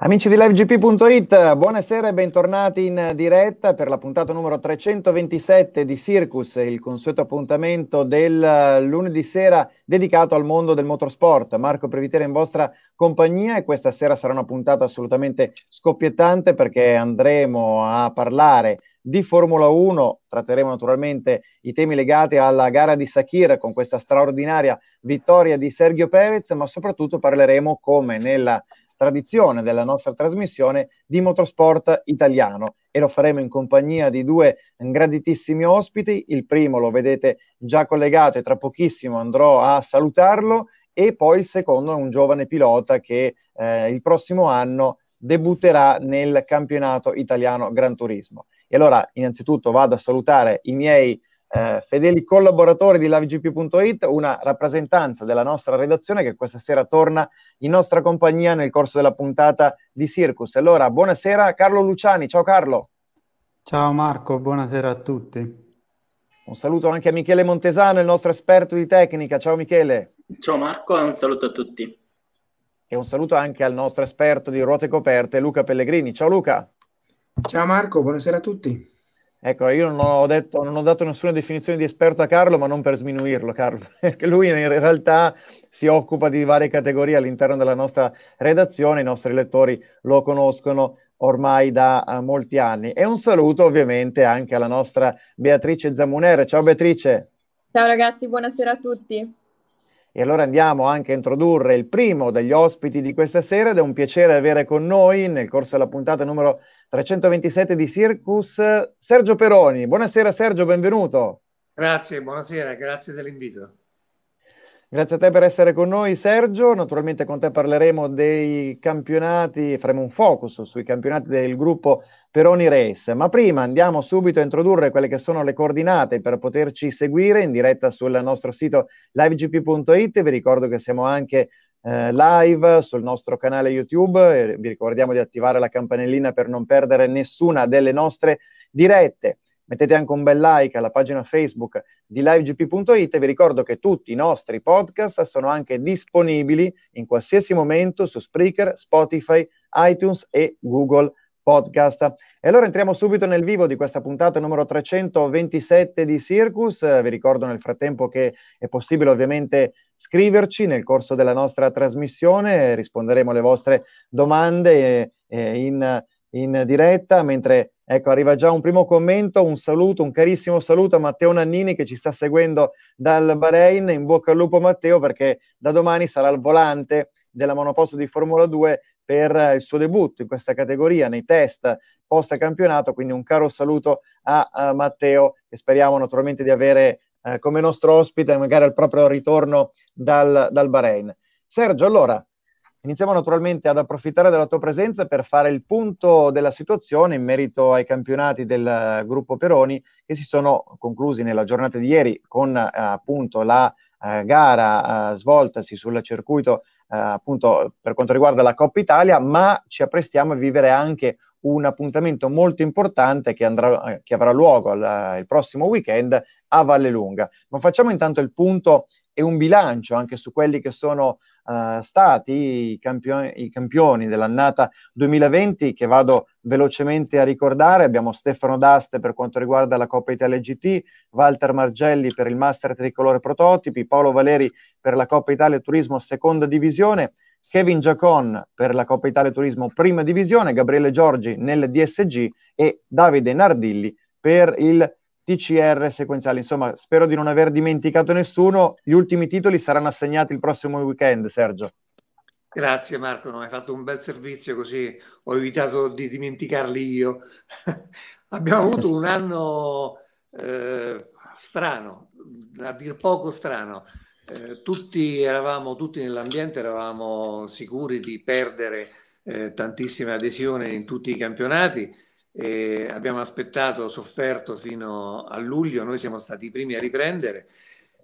Amici di livegp.it, buonasera e bentornati in diretta per la puntata numero 327 di Circus, il consueto appuntamento del lunedì sera dedicato al mondo del motorsport. Marco Previtera in vostra compagnia e questa sera sarà una puntata assolutamente scoppiettante perché andremo a parlare di Formula 1, tratteremo naturalmente i temi legati alla gara di Sakir con questa straordinaria vittoria di Sergio Perez, ma soprattutto parleremo come nella tradizione della nostra trasmissione di motorsport italiano e lo faremo in compagnia di due graditissimi ospiti. Il primo lo vedete già collegato e tra pochissimo andrò a salutarlo e poi il secondo è un giovane pilota che eh, il prossimo anno debutterà nel campionato italiano Gran Turismo. E allora innanzitutto vado a salutare i miei eh, fedeli collaboratori di LiveGP.it, una rappresentanza della nostra redazione che questa sera torna in nostra compagnia nel corso della puntata di Circus. Allora, buonasera Carlo Luciani, ciao Carlo. Ciao Marco, buonasera a tutti. Un saluto anche a Michele Montesano, il nostro esperto di tecnica. Ciao Michele. Ciao Marco e un saluto a tutti. E un saluto anche al nostro esperto di ruote coperte, Luca Pellegrini. Ciao Luca. Ciao Marco, buonasera a tutti. Ecco, io non ho, detto, non ho dato nessuna definizione di esperto a Carlo, ma non per sminuirlo, Carlo, perché lui in realtà si occupa di varie categorie all'interno della nostra redazione, i nostri lettori lo conoscono ormai da uh, molti anni. E un saluto ovviamente anche alla nostra Beatrice Zamunere. Ciao Beatrice. Ciao ragazzi, buonasera a tutti. E allora andiamo anche a introdurre il primo degli ospiti di questa sera ed è un piacere avere con noi nel corso della puntata numero 327 di Circus Sergio Peroni. Buonasera Sergio, benvenuto. Grazie, buonasera, grazie dell'invito. Grazie a te per essere con noi Sergio, naturalmente con te parleremo dei campionati, faremo un focus sui campionati del gruppo Peroni Race, ma prima andiamo subito a introdurre quelle che sono le coordinate per poterci seguire in diretta sul nostro sito livegp.it, vi ricordo che siamo anche eh, live sul nostro canale YouTube vi ricordiamo di attivare la campanellina per non perdere nessuna delle nostre dirette mettete anche un bel like alla pagina Facebook di livegp.it e vi ricordo che tutti i nostri podcast sono anche disponibili in qualsiasi momento su Spreaker, Spotify, iTunes e Google Podcast. E allora entriamo subito nel vivo di questa puntata numero 327 di Circus. Vi ricordo nel frattempo che è possibile ovviamente scriverci nel corso della nostra trasmissione, risponderemo alle vostre domande eh, in, in diretta mentre Ecco, arriva già un primo commento, un saluto, un carissimo saluto a Matteo Nannini che ci sta seguendo dal Bahrain. In bocca al lupo Matteo perché da domani sarà il volante della monoposto di Formula 2 per il suo debutto in questa categoria nei test post campionato. Quindi un caro saluto a, a Matteo che speriamo naturalmente di avere eh, come nostro ospite magari al proprio ritorno dal, dal Bahrain. Sergio, allora Iniziamo naturalmente ad approfittare della tua presenza per fare il punto della situazione in merito ai campionati del gruppo Peroni che si sono conclusi nella giornata di ieri con eh, appunto la eh, gara eh, svoltasi sul circuito eh, appunto per quanto riguarda la Coppa Italia, ma ci apprestiamo a vivere anche un appuntamento molto importante che, andrà, eh, che avrà luogo al, il prossimo weekend a Vallelunga. Ma facciamo intanto il punto e un bilancio anche su quelli che sono uh, stati i campioni, i campioni, dell'annata 2020 che vado velocemente a ricordare. Abbiamo Stefano D'Aste per quanto riguarda la Coppa Italia GT, Walter Margelli per il Master Tricolore Prototipi, Paolo Valeri per la Coppa Italia Turismo Seconda Divisione, Kevin Giacon per la Coppa Italia Turismo Prima Divisione, Gabriele Giorgi nel DSG e Davide Nardilli per il TCR sequenziali. Insomma, spero di non aver dimenticato nessuno. Gli ultimi titoli saranno assegnati il prossimo weekend, Sergio. Grazie Marco, non hai fatto un bel servizio così ho evitato di dimenticarli io. Abbiamo avuto un anno eh, strano, a dir poco strano. Eh, tutti eravamo, tutti nell'ambiente eravamo sicuri di perdere eh, tantissima adesione in tutti i campionati e abbiamo aspettato, sofferto fino a luglio, noi siamo stati i primi a riprendere.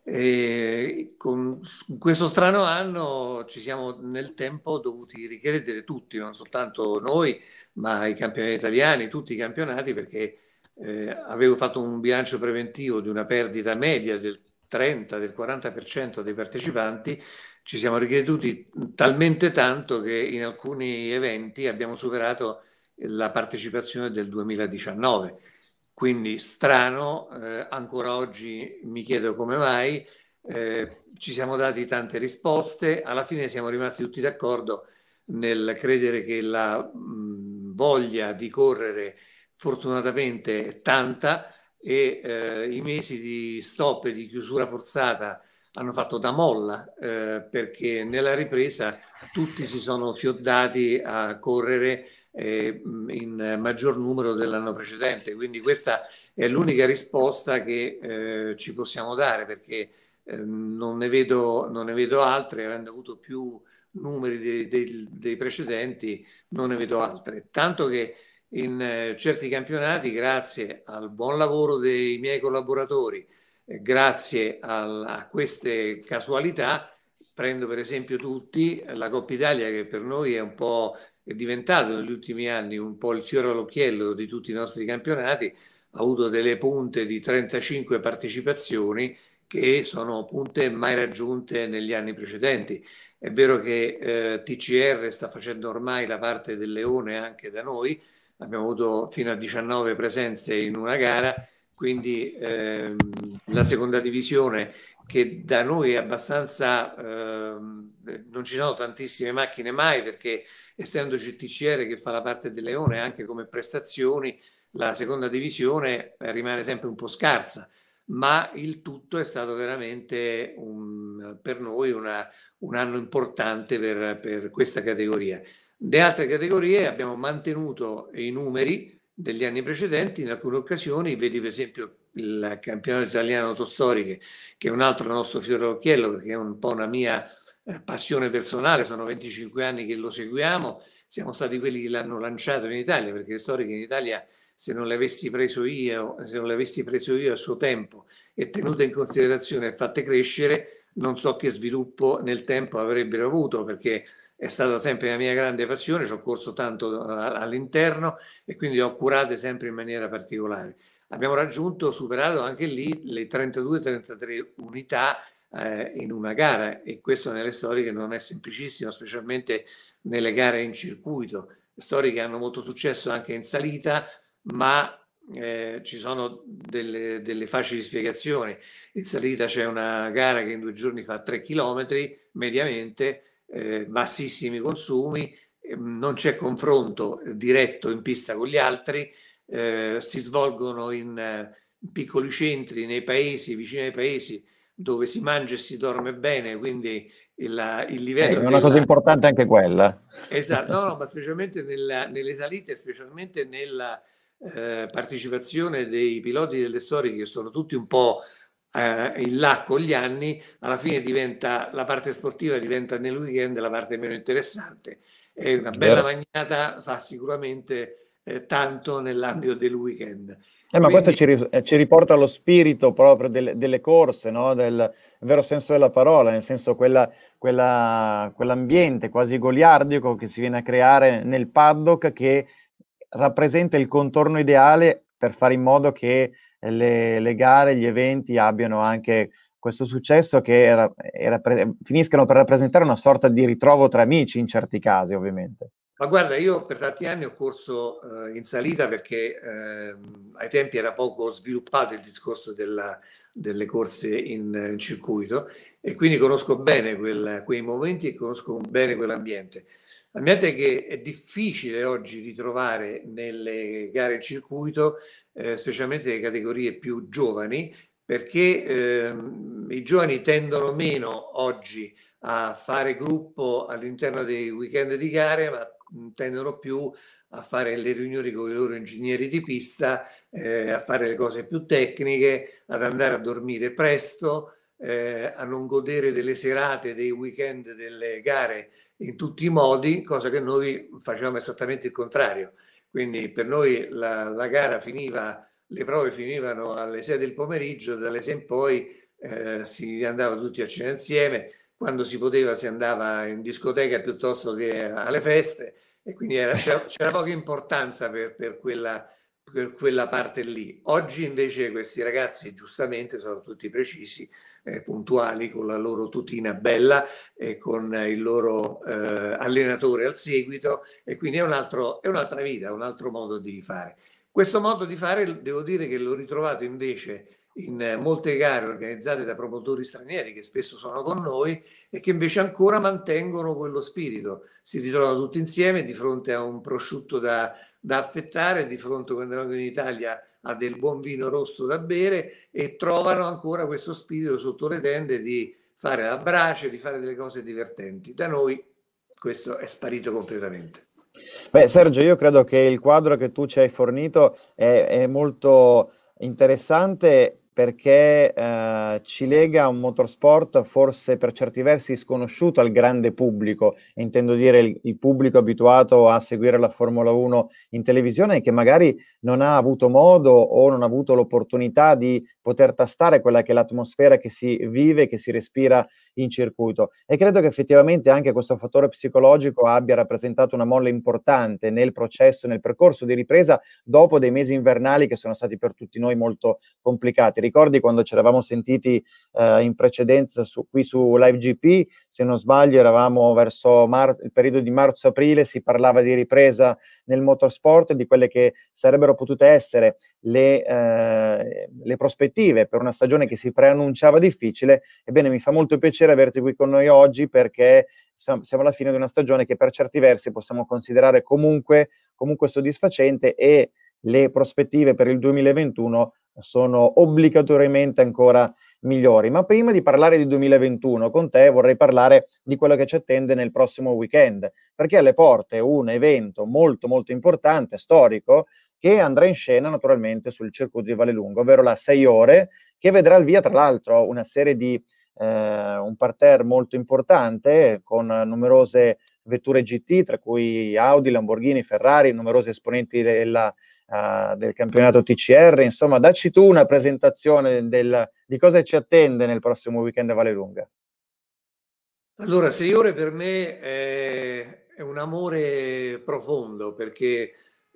E con questo strano anno ci siamo nel tempo dovuti ricredere tutti, non soltanto noi, ma i campionati italiani, tutti i campionati, perché eh, avevo fatto un bilancio preventivo di una perdita media del 30, del 40% dei partecipanti, ci siamo ricreduti talmente tanto che in alcuni eventi abbiamo superato la partecipazione del 2019. Quindi strano, eh, ancora oggi mi chiedo come mai, eh, ci siamo dati tante risposte, alla fine siamo rimasti tutti d'accordo nel credere che la mh, voglia di correre fortunatamente è tanta e eh, i mesi di stop e di chiusura forzata hanno fatto da molla eh, perché nella ripresa tutti si sono fioddati a correre eh, in maggior numero dell'anno precedente. Quindi questa è l'unica risposta che eh, ci possiamo dare perché eh, non, ne vedo, non ne vedo altre, avendo avuto più numeri dei, dei, dei precedenti, non ne vedo altre. Tanto che in eh, certi campionati, grazie al buon lavoro dei miei collaboratori, grazie a queste casualità, prendo per esempio tutti la Coppa Italia che per noi è un po' è diventato negli ultimi anni un po' il fiore all'occhiello di tutti i nostri campionati, ha avuto delle punte di 35 partecipazioni che sono punte mai raggiunte negli anni precedenti. È vero che eh, TCR sta facendo ormai la parte del leone anche da noi, abbiamo avuto fino a 19 presenze in una gara, quindi ehm, la seconda divisione che da noi è abbastanza, ehm, non ci sono tantissime macchine mai perché essendoci TCR che fa la parte del Leone anche come prestazioni, la seconda divisione eh, rimane sempre un po' scarsa, ma il tutto è stato veramente un, per noi una, un anno importante per, per questa categoria. Le altre categorie abbiamo mantenuto i numeri degli anni precedenti, in alcune occasioni, vedi per esempio il campionato italiano autostoriche, che è un altro nostro fiore all'occhiello perché è un po' una mia passione personale, sono 25 anni che lo seguiamo, siamo stati quelli che l'hanno lanciato in Italia, perché le storiche in Italia se non le avessi preso io, se non le avessi preso io a suo tempo e tenute in considerazione e fatte crescere, non so che sviluppo nel tempo avrebbero avuto, perché è stata sempre la mia grande passione, ci ho corso tanto all'interno e quindi ho curate sempre in maniera particolare. Abbiamo raggiunto, superato anche lì le 32-33 unità eh, in una gara e questo nelle storie che non è semplicissimo, specialmente nelle gare in circuito, storie che hanno molto successo anche in salita, ma eh, ci sono delle, delle, facili spiegazioni. In salita c'è una gara che in due giorni fa 3 km mediamente, eh, bassissimi consumi, non c'è confronto diretto in pista con gli altri, eh, si svolgono in eh, piccoli centri nei paesi, vicino ai paesi, dove si mangia e si dorme bene, quindi il, il livello... Eh, è una cosa importante anche quella. Esatto, no, no, ma specialmente nella, nelle salite, specialmente nella eh, partecipazione dei piloti delle storie che sono tutti un po' eh, in là con gli anni, alla fine diventa la parte sportiva diventa nel weekend la parte meno interessante. E una bella magnata fa sicuramente eh, tanto nell'ambito del weekend. Eh, ma Quindi... questo ci, eh, ci, riporta allo spirito proprio delle, delle corse, no? del vero senso della parola, nel senso quella, quella, quell'ambiente quasi goliardico che si viene a creare nel paddock che rappresenta il contorno ideale per fare in modo che le, le gare, gli eventi abbiano anche questo successo che era, era, finiscano per rappresentare una sorta di ritrovo tra amici in certi casi, ovviamente. Ma guarda, io per tanti anni ho corso eh, in salita perché eh, ai tempi era poco sviluppato il discorso della, delle corse in, in, circuito e quindi conosco bene quel, quei momenti e conosco bene quell'ambiente. L'ambiente che è difficile oggi ritrovare nelle gare in circuito, eh, specialmente nelle categorie più giovani, perché ehm, i giovani tendono meno oggi a fare gruppo all'interno dei weekend di gare, ma tendono più a fare le riunioni con i loro ingegneri di pista, eh, a fare le cose più tecniche, ad andare a dormire presto, eh, a non godere delle serate, dei weekend, delle gare in tutti i modi, cosa che noi facevamo esattamente il contrario. Quindi per noi la, la gara finiva, le prove finivano alle 6 del pomeriggio, dalle 6 in poi eh, si andava tutti a cena insieme, quando si poteva si andava in discoteca piuttosto che alle feste e quindi era, c'era, c'era, poca importanza per, per, quella, per quella parte lì. Oggi invece questi ragazzi giustamente sono tutti precisi, eh, puntuali, con la loro tutina bella e con il loro eh, allenatore al seguito e quindi è, un altro, è un'altra vita, un altro modo di fare. Questo modo di fare devo dire che l'ho ritrovato invece in molte gare organizzate da promotori stranieri che spesso sono con noi e che invece ancora mantengono quello spirito. Si ritrovano tutti insieme di fronte a un prosciutto da, da affettare, di fronte quando vengono in Italia a del buon vino rosso da bere e trovano ancora questo spirito sotto le tende di fare la brace, di fare delle cose divertenti. Da noi questo è sparito completamente. Beh, Sergio, io credo che il quadro che tu ci hai fornito è, è molto interessante perché eh, ci lega a un motorsport forse per certi versi sconosciuto al grande pubblico, intendo dire il, il, pubblico abituato a seguire la Formula 1 in televisione e che magari non ha avuto modo o non ha avuto l'opportunità di poter tastare quella che è l'atmosfera che si vive, che si respira in circuito. E credo che effettivamente anche questo fattore psicologico abbia rappresentato una molla importante nel processo, nel percorso di ripresa dopo dei mesi invernali che sono stati per tutti noi molto complicati ricordi quando ci eravamo sentiti eh, in precedenza su, qui su Live GP, se non sbaglio eravamo verso mar- il periodo di marzo-aprile, si parlava di ripresa nel motorsport, di quelle che sarebbero potute essere le, eh, le prospettive per una stagione che si preannunciava difficile. Ebbene, mi fa molto piacere averti qui con noi oggi perché siamo alla fine di una stagione che per certi versi possiamo considerare comunque, comunque soddisfacente e le prospettive per il 2021 sono obbligatoriamente ancora migliori. Ma prima di parlare di 2021 con te vorrei parlare di quello che ci attende nel prossimo weekend, perché alle porte un evento molto molto importante, storico, che andrà in scena naturalmente sul circuito di Vallelungo, ovvero la 6 ore, che vedrà il via tra l'altro una serie di eh, un parterre molto importante con numerose vetture GT, tra cui Audi, Lamborghini, Ferrari, numerosi esponenti della uh, del campionato TCR. Insomma, dacci tu una presentazione del, di cosa ci attende nel prossimo weekend a Vallelunga. Allora, sei ore per me è, è un amore profondo perché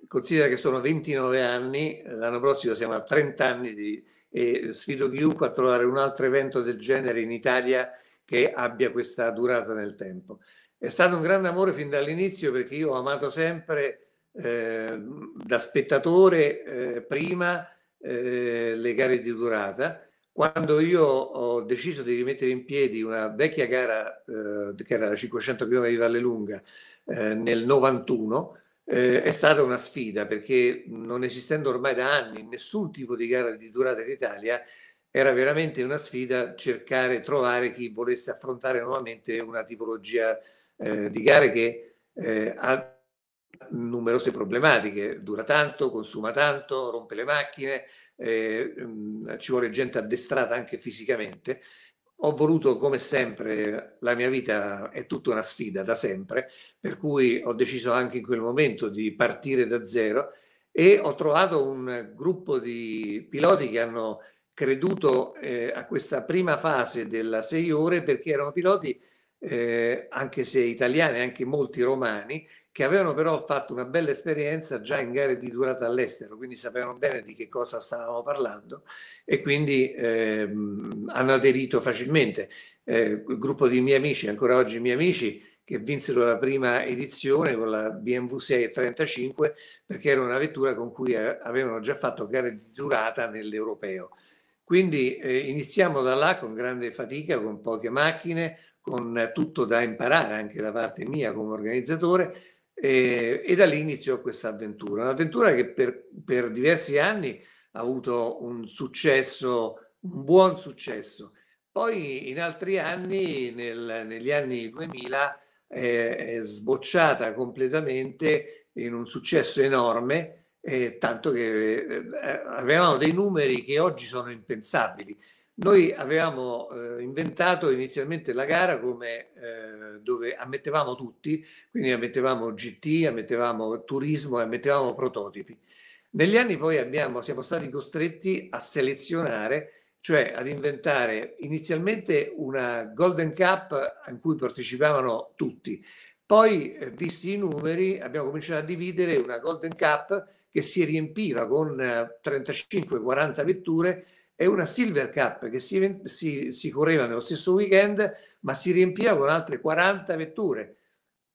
considera che sono 29 anni, l'anno prossimo siamo a 30 anni di, e sfido chiunque a trovare un altro evento del genere in Italia che abbia questa durata nel tempo. È stato un grande amore fin dall'inizio perché io ho amato sempre eh, da spettatore eh, prima eh, le gare di durata. Quando io ho deciso di rimettere in piedi una vecchia gara eh, che era la 500 km di Vallelunga eh, nel 91, eh, è stata una sfida perché non esistendo ormai da anni nessun tipo di gara di durata in Italia, era veramente una sfida cercare, trovare chi volesse affrontare nuovamente una tipologia di gare che eh, ha numerose problematiche, dura tanto, consuma tanto, rompe le macchine, eh, mm, ci vuole gente addestrata anche fisicamente. Ho voluto, come sempre, la mia vita è tutta una sfida da sempre, per cui ho deciso anche in quel momento di partire da zero e ho trovato un gruppo di piloti che hanno creduto eh, a questa prima fase della sei ore perché erano piloti, eh, anche se italiani, anche molti romani, che avevano però fatto una bella esperienza già in gare di durata all'estero, quindi sapevano bene di che cosa stavamo parlando e quindi ehm, hanno aderito facilmente. Eh, il gruppo di miei amici, ancora oggi miei amici, che vinsero la prima edizione con la BMW 635 perché era una vettura con cui eh, avevano già fatto gare di durata nell'europeo. Quindi eh, iniziamo da là con grande fatica, con poche macchine, con tutto da imparare anche da parte mia come organizzatore e, e da lì iniziò questa avventura. Un'avventura che per, per diversi anni ha avuto un successo, un buon successo. Poi in altri anni, nel, negli anni 2000, eh, è sbocciata completamente in un successo enorme, eh, tanto che eh, avevamo dei numeri che oggi sono impensabili. Noi avevamo eh, inventato inizialmente la gara come eh, dove ammettevamo tutti, quindi ammettevamo GT, ammettevamo turismo e ammettevamo prototipi. Negli anni poi abbiamo, siamo stati costretti a selezionare, cioè ad inventare inizialmente una Golden Cup in cui partecipavano tutti. Poi, eh, visti i numeri, abbiamo cominciato a dividere una Golden Cup che si riempiva con 35-40 vetture e una Silver Cup che si, si, si correva nello stesso weekend, ma si riempiva con altre 40 vetture.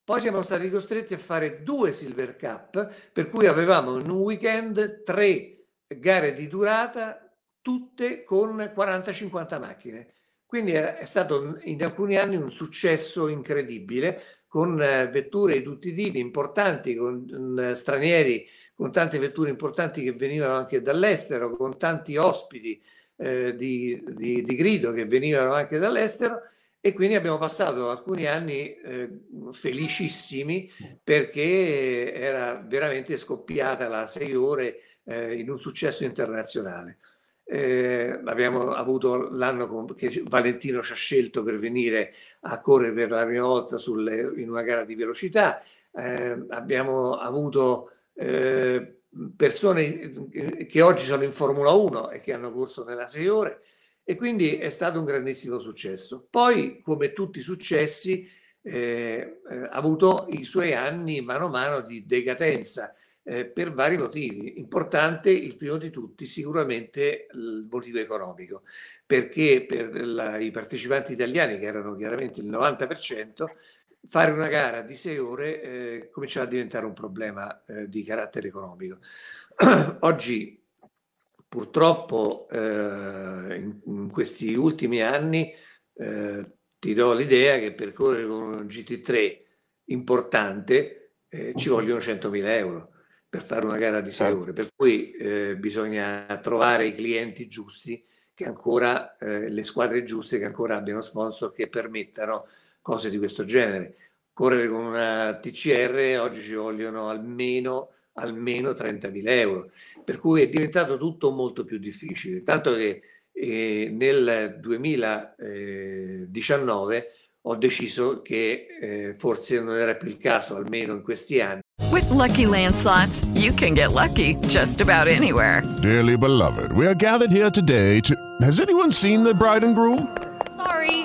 Poi siamo stati costretti a fare due Silver Cup, per cui avevamo in un weekend tre gare di durata, tutte con 40-50 macchine. Quindi è stato in alcuni anni un successo incredibile, con eh, vetture di tutti i tipi, importanti, con eh, stranieri, con tante vetture importanti che venivano anche dall'estero, con tanti ospiti eh, di, di, di, grido che venivano anche dall'estero e quindi abbiamo passato alcuni anni eh, felicissimi perché era veramente scoppiata la sei ore eh, in un successo internazionale. Eh, abbiamo avuto l'anno che Valentino ci ha scelto per venire a correre per la prima volta sulle, in una gara di velocità. Eh, abbiamo avuto eh, persone che oggi sono in Formula 1 e che hanno corso nella 6 ore e quindi è stato un grandissimo successo. Poi, come tutti i successi, eh, eh, ha avuto i suoi anni mano a mano di decadenza eh, per vari motivi. Importante, il primo di tutti, sicuramente il motivo economico, perché per la, i partecipanti italiani, che erano chiaramente il 90%, fare una gara di sei ore eh, cominciava a diventare un problema eh, di carattere economico. Oggi purtroppo eh, in, in, questi ultimi anni eh, ti do l'idea che per correre con un GT3 importante eh, ci vogliono 100.000 euro per fare una gara di sei certo. ore, per cui eh, bisogna trovare i clienti giusti che ancora, le squadre giuste che ancora abbiano sponsor che permettano cose di questo genere. Correre con una TCR oggi ci vogliono almeno, almeno 30.000 euro, per cui è diventato tutto molto più difficile, tanto che eh, nel 2019 ho deciso che eh, forse non era più il caso, almeno in questi anni. With lucky landslots, you can get lucky just about anywhere. Dearly beloved, we are gathered here today to. Has anyone seen the bride and groom?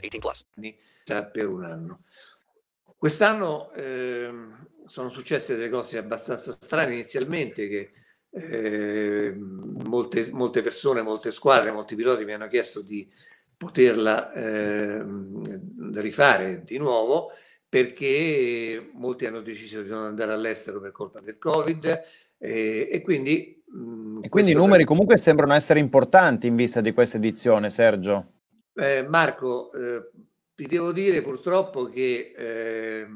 18 plus. Per un anno. Quest'anno eh, sono successe delle cose abbastanza strane inizialmente che eh, molte, molte persone, molte squadre, molti piloti mi hanno chiesto di poterla eh, rifare di nuovo perché molti hanno deciso di non andare all'estero per colpa del Covid e, e quindi... Mh, e quindi i numeri comunque sembrano essere importanti in vista di questa edizione, Sergio. Eh, Marco, eh, ti devo dire purtroppo che eh,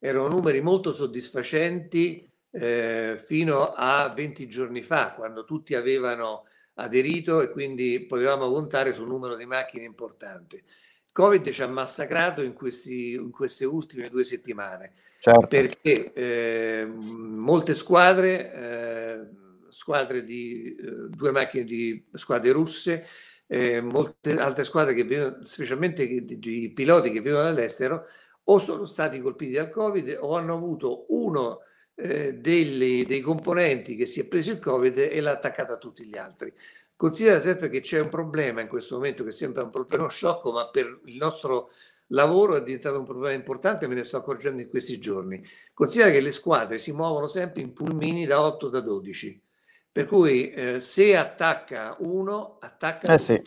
erano numeri molto soddisfacenti eh, fino a 20 giorni fa, quando tutti avevano aderito e quindi potevamo contare su un numero di macchine importante. Covid ci ha massacrato in, questi, in queste ultime due settimane certo. perché eh, molte squadre, eh, squadre di eh, due macchine di squadre russe, eh, molte altre squadre che vedono, specialmente di piloti che vivono all'estero, o sono stati colpiti dal Covid o hanno avuto uno eh, dei, dei componenti che si è preso il Covid e l'ha attaccata a tutti gli altri. Considera sempre che c'è un problema in questo momento che sembra un problema sciocco, ma per il nostro lavoro è diventato un problema importante, me ne sto accorgendo in questi giorni. Considera che le squadre si muovono sempre in pulmini da 8 da 12, per cui eh, se attacca uno, attacca eh sì.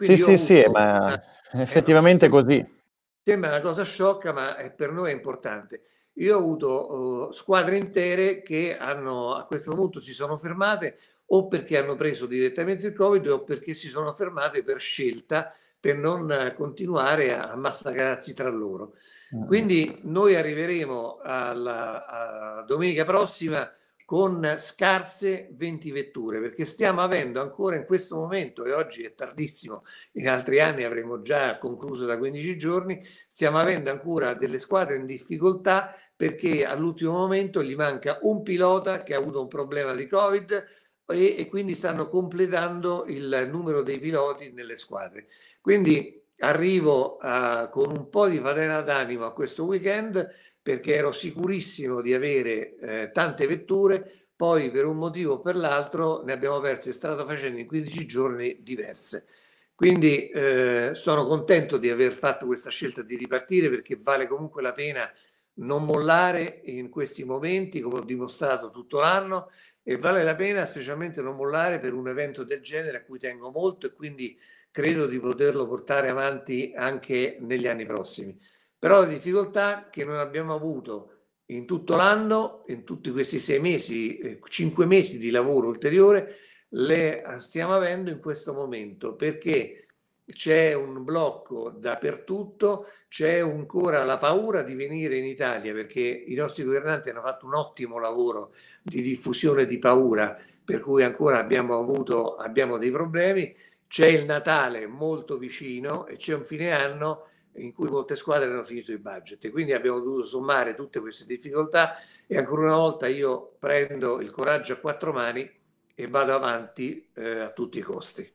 Sì, sì, sì, ma effettivamente è così. Sembra una cosa sciocca, ma per noi è importante. Io ho avuto uh, squadre intere che hanno a questo punto si sono fermate o perché hanno preso direttamente il Covid o perché si sono fermate per scelta per non continuare a massacrarsi tra loro. Mm. Quindi noi arriveremo alla, domenica prossima con scarse 20 vetture perché stiamo avendo ancora in questo momento e oggi è tardissimo, in altri anni avremo già concluso da 15 giorni, stiamo avendo ancora delle squadre in difficoltà perché all'ultimo momento gli manca un pilota che ha avuto un problema di Covid e, e quindi stanno completando il numero dei piloti nelle squadre. Quindi arrivo uh, con un po' di patena d'animo a questo weekend perché ero sicurissimo di avere eh, tante vetture, poi per un motivo o per l'altro ne abbiamo perse strada facendo in 15 giorni diverse. Quindi eh, sono contento di aver fatto questa scelta di ripartire perché vale comunque la pena non mollare in questi momenti, come ho dimostrato tutto l'anno, e vale la pena specialmente non mollare per un evento del genere a cui tengo molto e quindi credo di poterlo portare avanti anche negli anni prossimi. Però la difficoltà che non abbiamo avuto in tutto l'anno, in tutti questi sei mesi, eh, cinque mesi di lavoro ulteriore, le stiamo avendo in questo momento perché c'è un blocco dappertutto, c'è ancora la paura di venire in Italia perché i nostri governanti hanno fatto un ottimo lavoro di diffusione di paura, per cui ancora abbiamo avuto abbiamo dei problemi. C'è il Natale molto vicino e c'è un fine anno in cui molte squadre hanno finito il budget e quindi abbiamo dovuto sommare tutte queste difficoltà e ancora una volta io prendo il coraggio a quattro mani e vado avanti eh, a tutti i costi.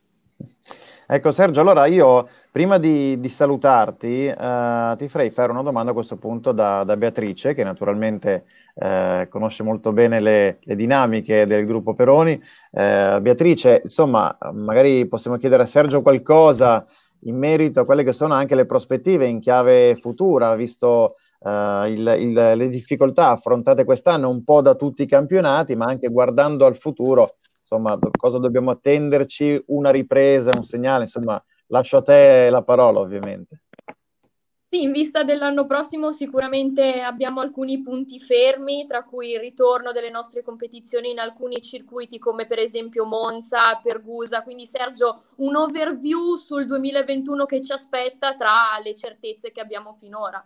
Ecco Sergio, allora io prima di, di salutarti eh, ti farei fare una domanda a questo punto da, da Beatrice, che naturalmente eh, conosce molto bene le, le, dinamiche del gruppo Peroni. Eh, Beatrice, insomma, magari possiamo chiedere a Sergio qualcosa in merito a quelle che sono anche le prospettive in chiave futura, visto uh, il, il, le difficoltà affrontate quest'anno un po' da tutti i campionati, ma anche guardando al futuro, insomma, do, cosa dobbiamo attenderci, una ripresa, un segnale, insomma, lascio a te la parola ovviamente. Sì, in vista dell'anno prossimo sicuramente abbiamo alcuni punti fermi, tra cui il ritorno delle nostre competizioni in alcuni circuiti come per esempio Monza, Pergusa. Quindi Sergio, un overview sul 2021 che ci aspetta tra le certezze che abbiamo finora.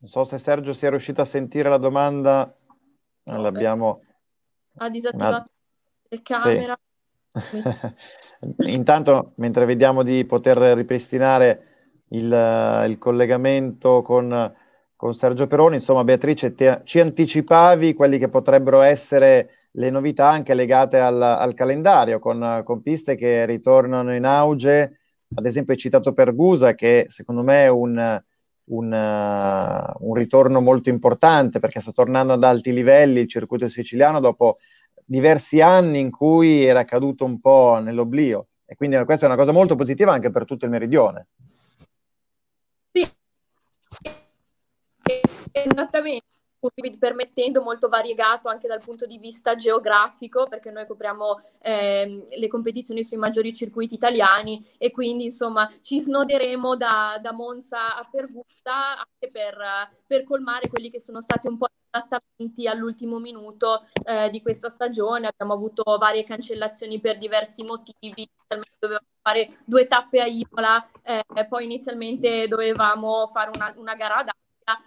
Non so se Sergio sia riuscito a sentire la domanda. L'abbiamo ha disattivato la camera. Sì. Intanto, mentre vediamo di poter ripristinare il, il collegamento con, con, Sergio Peroni, insomma, Beatrice, te, ci anticipavi quelli che potrebbero essere le novità anche legate al, al calendario, con, con, piste che ritornano in auge. Ad esempio, hai citato Pergusa, che secondo me è un, un, uh, un, ritorno molto importante perché sta tornando ad alti livelli il circuito siciliano dopo diversi anni in cui era caduto un po' nell'oblio. E quindi questa è una cosa molto positiva anche per tutto il meridione. Sì, esattamente permettendo molto variegato anche dal punto di vista geografico, perché noi copriamo eh, le competizioni sui maggiori circuiti italiani e quindi insomma ci snoderemo da, da Monza a Pergusta anche per, per, colmare quelli che sono stati un po' gli adattamenti all'ultimo minuto eh, di questa stagione. Abbiamo avuto varie cancellazioni per diversi motivi, dovevamo fare due tappe a Imola, eh, poi inizialmente dovevamo fare una, una gara ad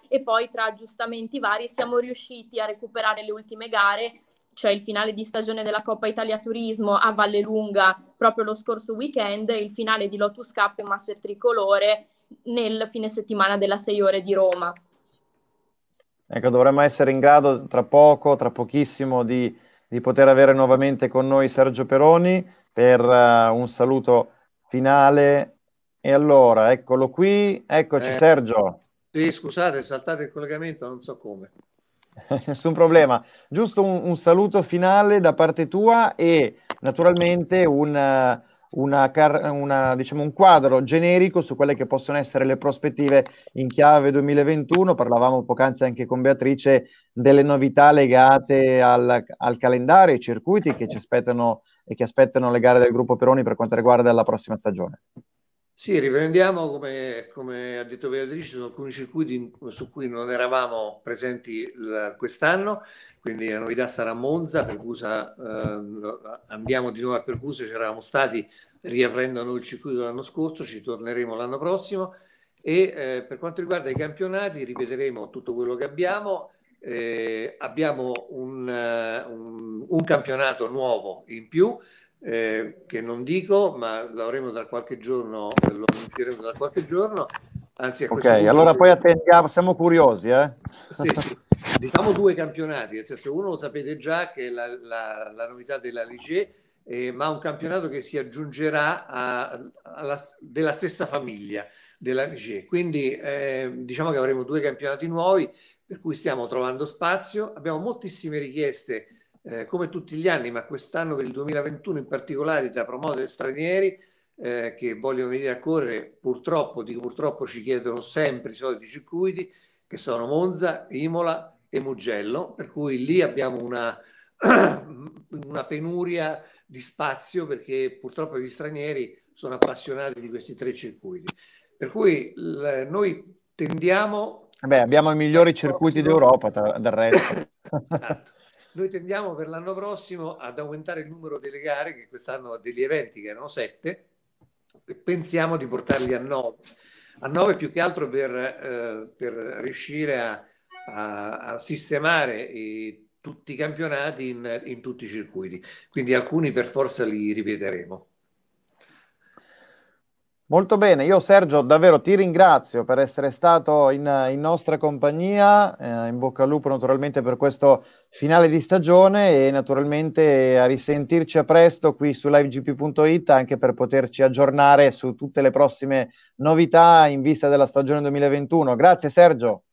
e poi tra aggiustamenti vari siamo riusciti a recuperare le ultime gare cioè il finale di stagione della Coppa Italia Turismo a Vallelunga proprio lo scorso weekend e il finale di Lotus Cup e Master Tricolore nel fine settimana della 6 ore di Roma. Ecco, dovremmo essere in grado tra poco, tra pochissimo, di, di poter avere nuovamente con noi Sergio Peroni per uh, un saluto finale. E allora, eccolo qui, eccoci Eh. Sergio. Sì, scusate, saltate il collegamento, non so come. Nessun problema. Giusto un, un saluto finale da parte tua e naturalmente un, una una, diciamo, un quadro generico su quelle che possono essere le prospettive in chiave 2021. Parlavamo poc'anzi anche con Beatrice delle novità legate al, al calendario, ai circuiti che ci aspettano e che aspettano le gare del gruppo Peroni per quanto riguarda la prossima stagione. Sì, riprendiamo, come, come ha detto Beatrice, su alcuni circuiti su cui non eravamo presenti quest'anno, quindi la novità sarà Monza, Pergusa, ehm, andiamo di nuovo a Pergusa, ci eravamo stati, riaprendono il circuito l'anno scorso, ci torneremo l'anno prossimo e eh, per quanto riguarda i campionati ripeteremo tutto quello che abbiamo. Eh, abbiamo un, eh, un- un campionato nuovo in più eh, che non dico, ma lo avremo tra qualche giorno, lo annunzieremo tra qualche giorno. Anzi, a Ok, allora poi attendiamo, siamo curiosi, eh? Sì, sì. Diciamo due campionati, nel senso uno lo sapete già che è la, la- la novità della Ligier, eh, ma un campionato che si aggiungerà a- alla, della stessa famiglia della Ligier. Quindi eh, diciamo che avremo due campionati nuovi per cui stiamo trovando spazio. Abbiamo moltissime richieste, eh, come tutti gli anni, ma quest'anno per il 2021 in particolare da promotere stranieri eh, che vogliono venire a correre. Purtroppo, dico purtroppo, ci chiedono sempre i soliti circuiti che sono Monza, Imola e Mugello, per cui lì abbiamo una, una penuria di spazio perché purtroppo gli stranieri sono appassionati di questi tre circuiti. Per cui l- noi tendiamo Beh, abbiamo i migliori circuiti d'Europa, tra- del resto. Esatto. Noi tendiamo per l'anno prossimo ad aumentare il numero delle gare, che quest'anno degli eventi che erano sette, e pensiamo di portarli a nove. A nove più che altro per, eh, per riuscire a, a- a sistemare i- tutti i campionati in, in tutti i circuiti. Quindi alcuni per forza li ripeteremo. Molto bene, io Sergio davvero ti ringrazio per essere stato in, in nostra compagnia, eh, in bocca al lupo naturalmente per questo finale di stagione e naturalmente a risentirci a presto qui su livegp.it anche per poterci aggiornare su tutte le prossime novità in vista della stagione 2021. Grazie Sergio.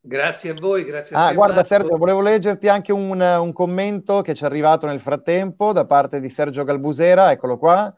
Grazie a voi, grazie a Ah, te. guarda Marco. Sergio, volevo leggerti anche un, un commento che ci è arrivato nel frattempo da parte di Sergio Galbusera, eccolo qua,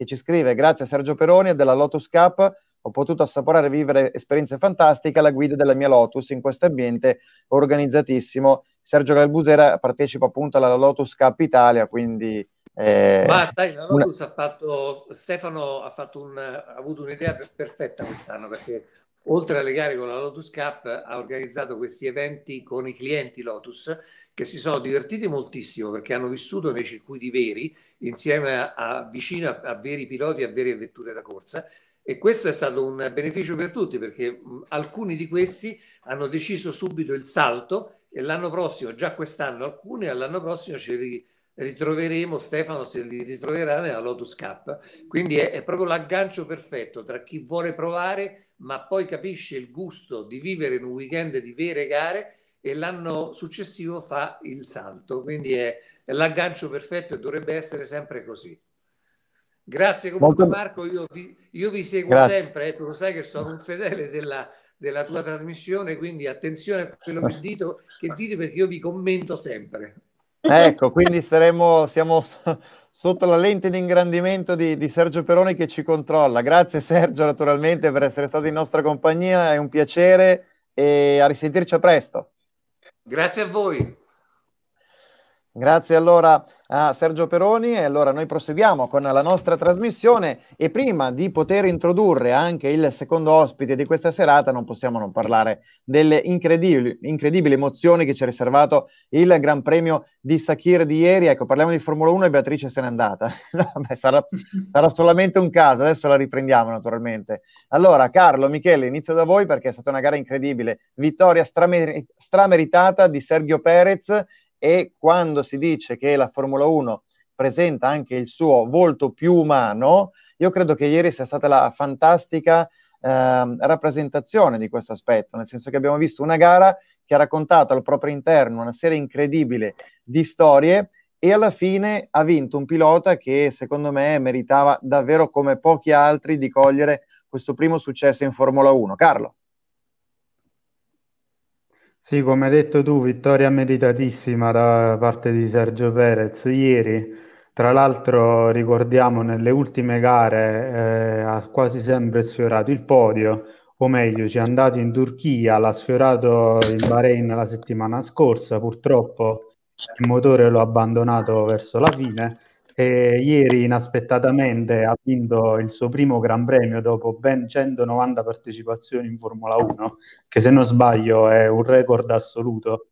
che ci scrive: Grazie a Sergio Peroni e della Lotus Cup ho potuto assaporare e vivere esperienze fantastiche alla guida della mia Lotus in questo ambiente organizzatissimo. Sergio Galbusera partecipa appunto alla Lotus Cup Italia, quindi eh, Ma sai, la una- Lotus ha fatto, Stefano ha, fatto un, ha avuto un'idea per- perfetta quest'anno perché oltre alle gare con la Lotus Cup ha organizzato questi eventi con i clienti Lotus che si sono divertiti moltissimo perché hanno vissuto nei circuiti veri insieme a, vicino a, a veri piloti a vere vetture da corsa e questo è stato un beneficio per tutti perché mh, alcuni di questi hanno deciso subito il salto e l'anno prossimo, già quest'anno alcuni, e l'anno prossimo ci ri- ritroveremo, Stefano se li ritroverà nella Lotus Cup. Quindi è, è proprio l'aggancio perfetto tra chi vuole provare ma poi capisce il gusto di vivere in un weekend di vere gare e l'anno successivo fa il salto. Quindi è, è l'aggancio perfetto e dovrebbe essere sempre così. Grazie comunque Molto- Marco, io vi, io vi seguo Grazie. sempre, eh, tu lo sai che sono un fedele della, della tua trasmissione, quindi attenzione a quello che dite, che dite perché io vi commento sempre. Ecco, quindi saremo, siamo sotto la lente di ingrandimento di, di Sergio Peroni che ci controlla. Grazie Sergio naturalmente per essere stato in nostra compagnia, è un piacere e a risentirci a presto. Grazie a voi. Grazie allora a Sergio Peroni e allora noi proseguiamo con la nostra trasmissione e prima di poter introdurre anche il secondo ospite di questa serata non possiamo non parlare delle incredibili, incredibili emozioni che ci ha riservato il Gran Premio di Sakir di ieri. Ecco, parliamo di Formula 1 e Beatrice se n'è andata. No, beh, sarà, sarà solamente un caso, adesso la riprendiamo naturalmente. Allora, Carlo, Michele, inizio da voi perché è stata una gara incredibile. Vittoria stramer- strameritata di Sergio Perez e quando si dice che la Formula 1 presenta anche il suo volto più umano, io credo che ieri sia stata la fantastica ehm, rappresentazione di questo aspetto, nel senso che abbiamo visto una gara che ha raccontato al proprio interno una serie incredibile di storie e alla fine ha vinto un pilota che secondo me meritava davvero come pochi altri di cogliere questo primo successo in Formula 1. Carlo. Sì, come hai detto tu, vittoria meritatissima da parte di Sergio Perez ieri. Tra l'altro ricordiamo nelle ultime gare eh, ha quasi sempre sfiorato il podio, o meglio ci è andato in Turchia, l'ha sfiorato in Bahrain la settimana scorsa, purtroppo il motore l'ho abbandonato verso la fine e ieri inaspettatamente ha vinto il suo primo Gran Premio dopo ben 190 partecipazioni in Formula 1, che se non sbaglio è un record assoluto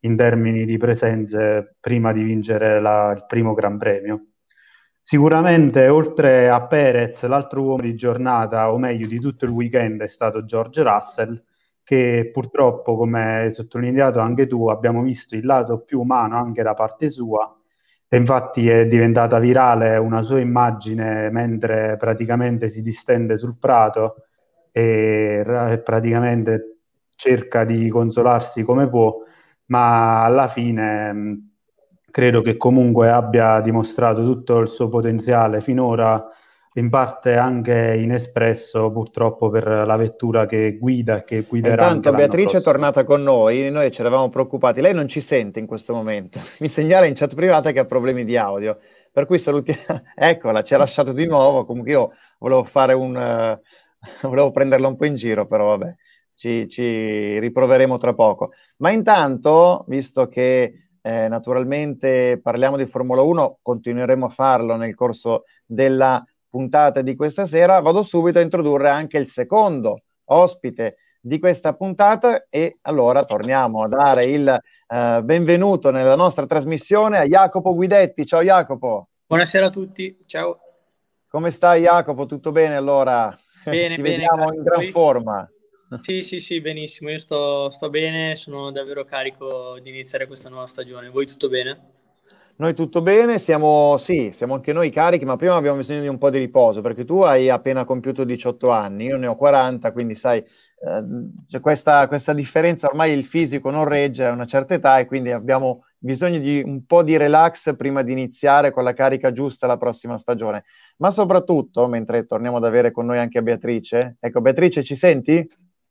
in termini di presenze prima di vincere la, il primo Gran Premio. Sicuramente, oltre a Perez, l'altro uomo di giornata, o meglio di tutto il weekend, è stato George Russell, che purtroppo, come hai sottolineato anche tu, abbiamo visto il lato più umano anche da parte sua. E infatti è diventata virale una sua immagine mentre praticamente si distende sul prato e praticamente cerca di consolarsi come può, ma alla fine credo che comunque abbia dimostrato tutto il suo potenziale finora in parte anche inespresso purtroppo per la vettura che guida, che guiderà. Intanto Beatrice è tornata con noi, noi ci eravamo preoccupati, lei non ci sente in questo momento, mi segnala in chat privata che ha problemi di audio, per cui salutiamo, eccola, ci ha lasciato di nuovo, comunque io volevo fare un, uh, volevo prenderla un po' in giro, però vabbè, ci, ci riproveremo tra poco. Ma intanto, visto che eh, naturalmente parliamo di Formula 1, continueremo a farlo nel corso della puntata di questa sera, vado subito a introdurre anche il secondo ospite di questa puntata e allora torniamo a dare il uh, benvenuto nella nostra trasmissione a Jacopo Guidetti. Ciao Jacopo. Buonasera a tutti, ciao. Come stai Jacopo? Tutto bene allora? Bene, Ci bene, vediamo in gran forma. Sì, sì, sì, benissimo. Io sto, sto bene, sono davvero carico di iniziare questa nuova stagione. Voi tutto bene? Noi tutto bene, siamo, sì, siamo anche noi carichi, ma prima abbiamo bisogno di un po' di riposo, perché tu hai appena compiuto 18 anni, io ne ho 40, quindi sai, eh, c'è questa, questa differenza, ormai il fisico non regge a una certa età e quindi abbiamo bisogno di un po' di relax prima di iniziare con la carica giusta la prossima stagione. Ma soprattutto, mentre torniamo ad avere con noi anche Beatrice, ecco Beatrice, ci senti?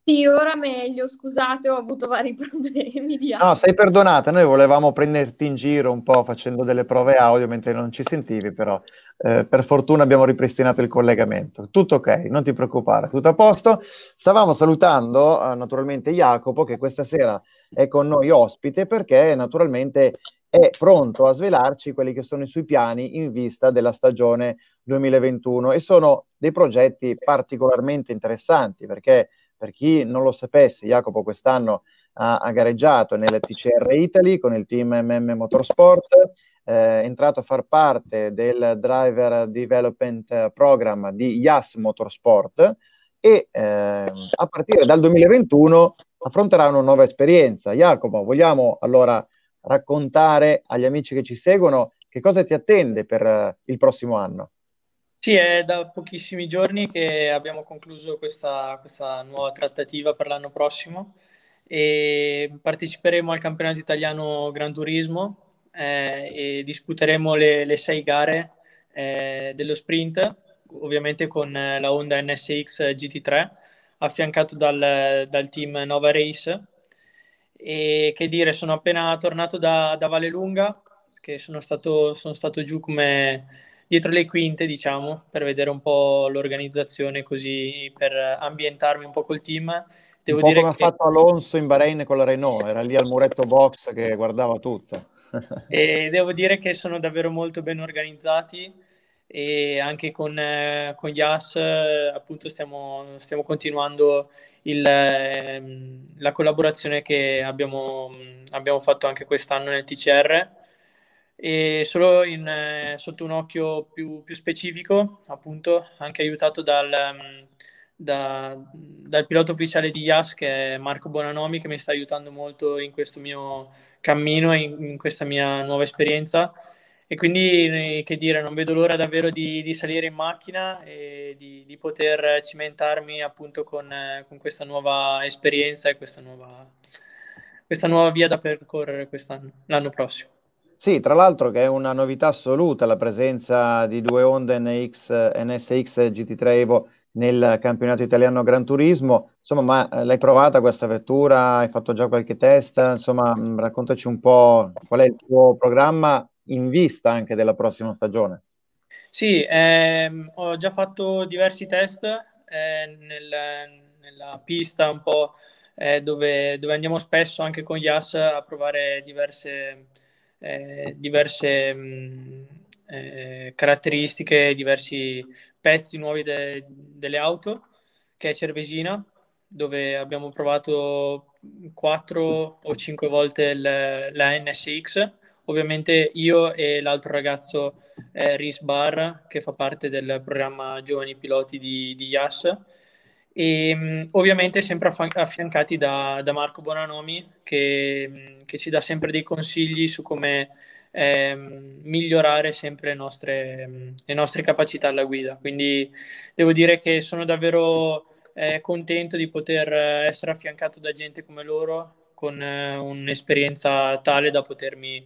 Sì, ora meglio, scusate, ho avuto vari problemi di No, sei perdonata, noi volevamo prenderti in giro un po' facendo delle prove audio mentre non ci sentivi, però eh, per fortuna abbiamo ripristinato il collegamento. Tutto ok, non ti preoccupare, tutto a posto. Stavamo salutando eh, naturalmente Jacopo che questa sera è con noi ospite perché naturalmente è pronto a svelarci quelli che sono i suoi piani in vista della stagione 2021 e sono dei progetti particolarmente interessanti perché per chi non lo sapesse, Jacopo quest'anno ha, ha gareggiato nel TCR Italy con il team MM Motorsport, eh, è entrato a far parte del Driver Development Program di YAS Motorsport e eh, a partire dal 2021 affronterà una nuova esperienza. Jacopo, vogliamo allora raccontare agli amici che ci seguono che cosa ti attende per uh, il prossimo anno? Sì, è da pochissimi giorni che abbiamo concluso questa, questa nuova trattativa per l'anno prossimo e parteciperemo al campionato italiano Gran Turismo eh, e disputeremo le, le sei gare eh, dello sprint, ovviamente con la Honda NSX GT3, affiancato dal, dal team Nova Race. E che dire, sono appena tornato da, da Vallelunga, che sono stato, sono stato giù come dietro le quinte, diciamo, per vedere un po' l'organizzazione così, per ambientarmi un po' col team. Devo un po' dire come che... ha fatto Alonso in Bahrain con la Renault, era lì al muretto box che guardava tutto. e devo dire che sono davvero molto ben organizzati e anche con, eh, con gli AS appunto stiamo, stiamo continuando il, eh, la collaborazione che abbiamo, abbiamo fatto anche quest'anno nel TCR e solo in, eh, sotto un occhio più, più, specifico, appunto, anche aiutato dal, um, da, dal pilota ufficiale di IAS che è Marco Bonanomi, che mi sta aiutando molto in questo mio cammino in, in, questa mia nuova esperienza. E quindi, che dire, non vedo l'ora davvero di, di salire in macchina e di, di poter cimentarmi appunto con, con, questa nuova esperienza e questa nuova, questa nuova via da percorrere quest'anno, l'anno prossimo. Sì, tra l'altro che è una novità assoluta la presenza di due Honda NX, NSX GT3 Evo nel campionato italiano Gran Turismo. Insomma, ma eh, l'hai provata questa vettura? Hai fatto già qualche test? Insomma, mh, raccontaci un po' qual è il tuo programma in vista anche della prossima stagione. Sì, ehm, ho già fatto diversi test eh, nel, nella pista un po' eh, dove, dove, andiamo spesso anche con Yas a provare diverse, eh, diverse mh, eh, caratteristiche, diversi pezzi nuovi de, delle auto, che è Cervesina, dove abbiamo provato 4 o 5 volte il, la NSX. Ovviamente io e l'altro ragazzo eh, Rhys Barr, che fa parte del programma Giovani Piloti di, di IAS, e mh, ovviamente sempre affiancati da, da Marco Bonanomi, che, mh, che, ci dà sempre dei consigli su come eh, migliorare sempre le nostre, le nostre, capacità alla guida. Quindi devo dire che sono davvero eh, contento di poter essere affiancato da gente come loro con eh, un'esperienza tale da potermi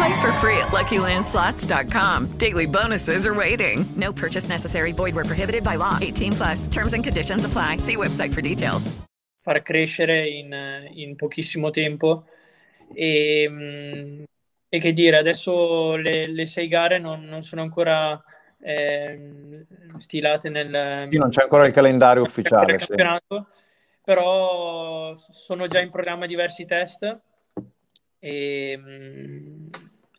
Play for free at LuckyLandSlots.com. Daily bonuses are waiting. No purchase necessary. Void were prohibited by law. 18 plus. Terms and conditions apply. See website for details. Far crescere in, in pochissimo tempo e, mm, e, che dire, adesso le, le sei gare non, non sono ancora eh, stilate nel... Sì, non c'è ancora il calendario ufficiale. Sì. Però sono già in programma diversi test e,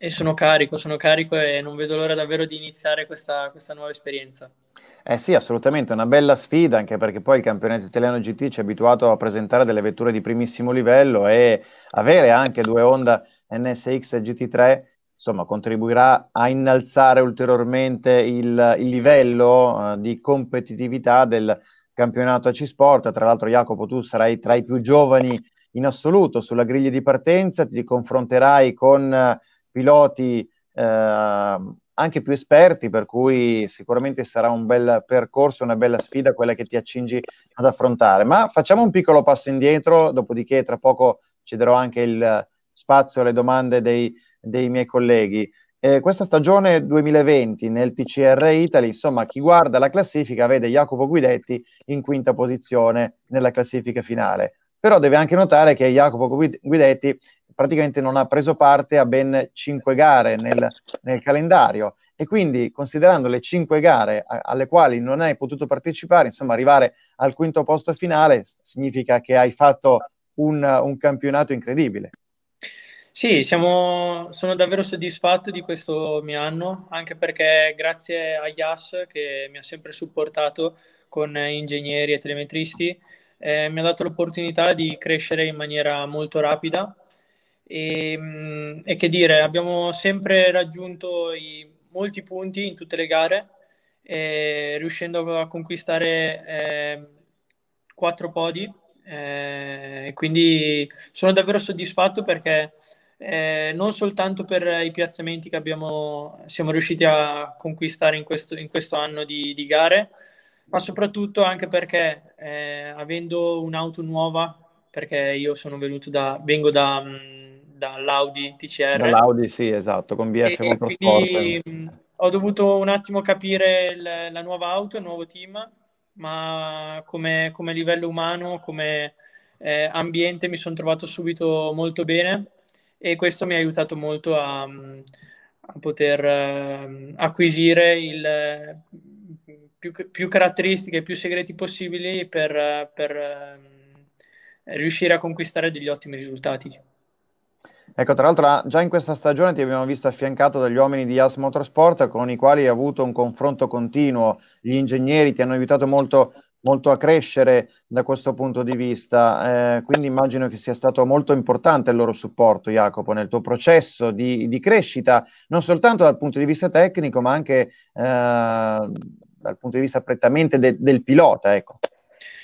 e, sono carico, sono carico e non vedo l'ora davvero di iniziare questa, questa nuova esperienza. Eh sì, assolutamente, una bella sfida anche perché poi il campionato italiano GT ci ha abituato a presentare delle vetture di primissimo livello e avere anche due Honda NSX GT3 insomma, contribuirà a innalzare ulteriormente il, il livello uh, di competitività del campionato AC Sport. Tra l'altro, Jacopo, tu sarai tra i più giovani in assoluto sulla griglia di partenza, ti confronterai con uh, piloti uh, anche più esperti, per cui sicuramente sarà un bel percorso, una bella sfida quella che ti accingi ad affrontare. Ma facciamo un piccolo passo indietro, dopodiché tra poco cederò anche il spazio alle domande dei dei miei colleghi. Eh, questa stagione 2020 nel TCR Italy, insomma, chi guarda la classifica vede Jacopo Guidetti in quinta posizione nella classifica finale. Però deve anche notare che Jacopo Guidetti praticamente non ha preso parte a ben cinque gare nel, nel calendario e quindi considerando le cinque gare a, alle quali non hai potuto partecipare, insomma arrivare al quinto posto finale significa che hai fatto un, un campionato incredibile. Sì, siamo, sono davvero soddisfatto di questo mio anno, anche perché grazie a Yas che mi ha sempre supportato con ingegneri e telemetristi, eh, mi ha dato l'opportunità di crescere in maniera molto rapida e, mm, e che dire, abbiamo sempre raggiunto i, molti punti in tutte le gare, eh, riuscendo a conquistare eh, quattro podi. Eh, quindi sono davvero soddisfatto perché eh, non soltanto per i piazzamenti che abbiamo, siamo riusciti a conquistare in questo, in questo anno di, di, gare, ma soprattutto anche perché eh, avendo un'auto nuova, perché io sono venuto da, vengo da, dall'Audi TCR. Dall'Audi, sì, esatto, con BF Motorsport. Ho dovuto un attimo capire il, la nuova auto, il nuovo team, ma come, come livello umano, come eh, ambiente mi sono trovato subito molto bene e questo mi ha aiutato molto a, a poter uh, acquisire il, più, più, caratteristiche e più segreti possibili per, per uh, riuscire a conquistare degli ottimi risultati. Ecco, tra l'altro già in questa stagione ti abbiamo visto affiancato dagli uomini di As Motorsport con i quali hai avuto un confronto continuo, gli ingegneri ti hanno aiutato molto molto a crescere da questo punto di vista. Eh, quindi immagino che sia stato molto importante il loro supporto, Jacopo, nel tuo processo di, di crescita, non soltanto dal punto di vista tecnico, ma anche eh, dal punto di vista prettamente de, del pilota. Ecco.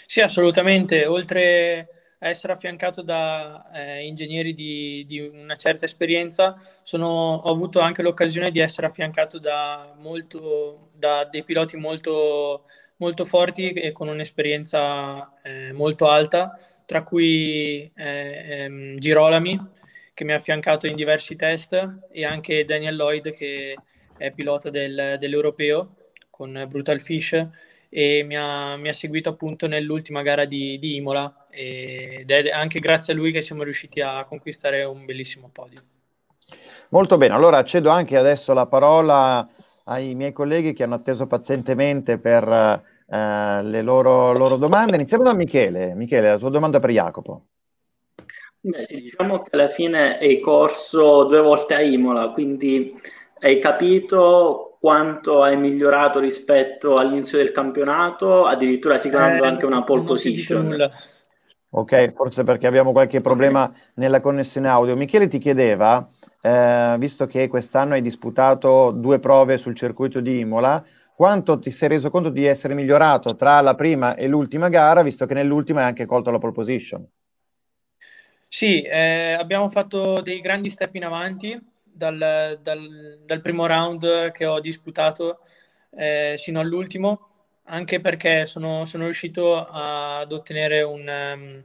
Sì, assolutamente. Oltre essere affiancato da eh, ingegneri di, di, una certa esperienza, sono, ho avuto anche l'occasione di essere affiancato da, molto, da dei piloti molto, molto forti e con un'esperienza eh, molto alta, tra cui eh, ehm, Girolami, che mi ha affiancato in diversi test, e anche Daniel Lloyd, che è pilota del, dell'Europeo con Brutal Fish e mi ha, mi ha seguito appunto nell'ultima gara di, di Imola ed è anche grazie a lui che siamo riusciti a conquistare un bellissimo podio. Molto bene, allora cedo anche adesso la parola ai miei colleghi che hanno atteso pazientemente per eh, le loro, loro, domande. Iniziamo da Michele. Michele, la tua domanda per Jacopo. Beh, sì, diciamo che alla fine hai corso due volte a Imola, quindi hai capito quanto hai migliorato rispetto all'inizio del campionato, addirittura assicurando eh, anche una pole position. Ok, forse perché abbiamo qualche problema nella connessione audio. Michele ti chiedeva, eh, visto che quest'anno hai disputato due prove sul circuito di Imola, quanto ti sei reso conto di essere migliorato tra la prima e l'ultima gara, visto che nell'ultima hai anche colto la pole position? Sì, eh, abbiamo fatto dei grandi step in avanti dal, dal, dal primo round che ho disputato eh, sino all'ultimo anche perché sono, sono riuscito ad ottenere un, um,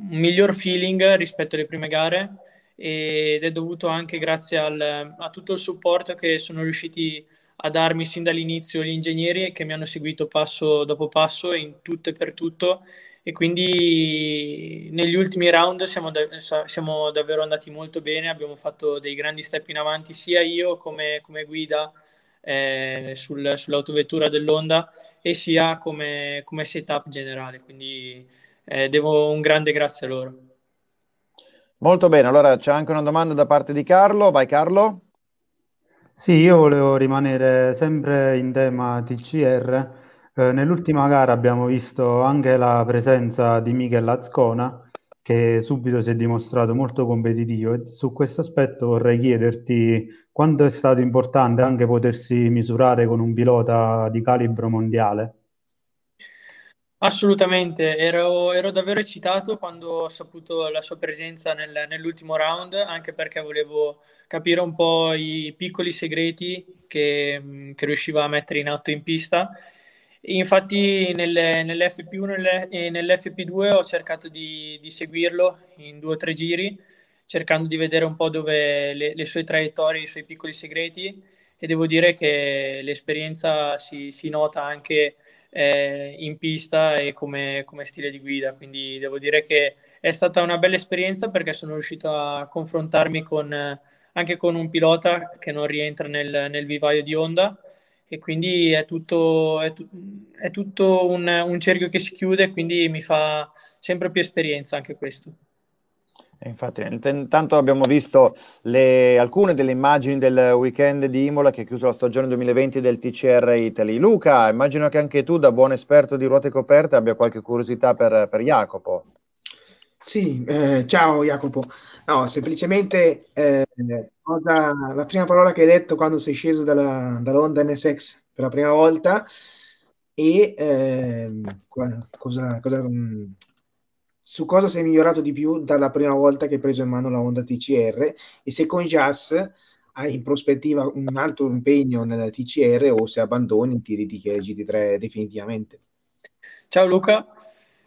un, miglior feeling rispetto alle prime gare ed è dovuto anche grazie al, a tutto il supporto che sono riusciti a darmi sin dall'inizio gli ingegneri che mi hanno seguito passo dopo passo in tutto e per tutto e quindi negli ultimi round siamo, da, siamo davvero andati molto bene, abbiamo fatto dei grandi step in avanti sia io come, come guida eh, sul, sull'autovettura dell'Onda e sia come, come setup generale. Quindi eh, devo un grande grazie a loro. Molto bene, allora c'è anche una domanda da parte di Carlo. Vai Carlo. Sì, io volevo rimanere sempre in tema TCR. Eh, nell'ultima gara abbiamo visto anche la presenza di Michel Azcona, che subito si è dimostrato molto competitivo. E su questo aspetto vorrei chiederti quanto è stato importante anche potersi misurare con un pilota di calibro mondiale? Assolutamente, ero, ero davvero eccitato quando ho saputo la sua presenza nel, nell'ultimo round, anche perché volevo capire un po' i piccoli segreti che, che riusciva a mettere in atto in pista. Infatti nelle, nell'FP1 e nell'FP2 ho cercato di, di seguirlo in due o tre giri cercando di vedere un po' dove le, le sue traiettorie, i suoi piccoli segreti. E devo dire che l'esperienza si, si nota anche eh, in pista e come, come, stile di guida, quindi devo dire che è stata una bella esperienza perché sono riuscito a confrontarmi con, anche con un pilota che non rientra nel, nel vivaio di Honda e quindi è tutto, è tu, è tutto un, un cerchio che si chiude, quindi mi fa sempre più esperienza anche questo. Infatti, intanto abbiamo visto le, alcune delle immagini del weekend di Imola che ha chiuso la stagione 2020 del TCR Italy. Luca, immagino che anche tu, da buon esperto di ruote coperte, abbia qualche curiosità per, per Jacopo. Sì, eh, ciao Jacopo. No, semplicemente eh, cosa, la prima parola che hai detto quando sei sceso dalla, dall'Honda NSX per la prima volta e eh, cosa, cosa, su cosa sei migliorato di più dalla prima volta che hai preso in mano la Honda TCR e se con Jazz hai in prospettiva un altro impegno nella TCR o se abbandoni ti dedichi al GT3 definitivamente. Ciao Luca,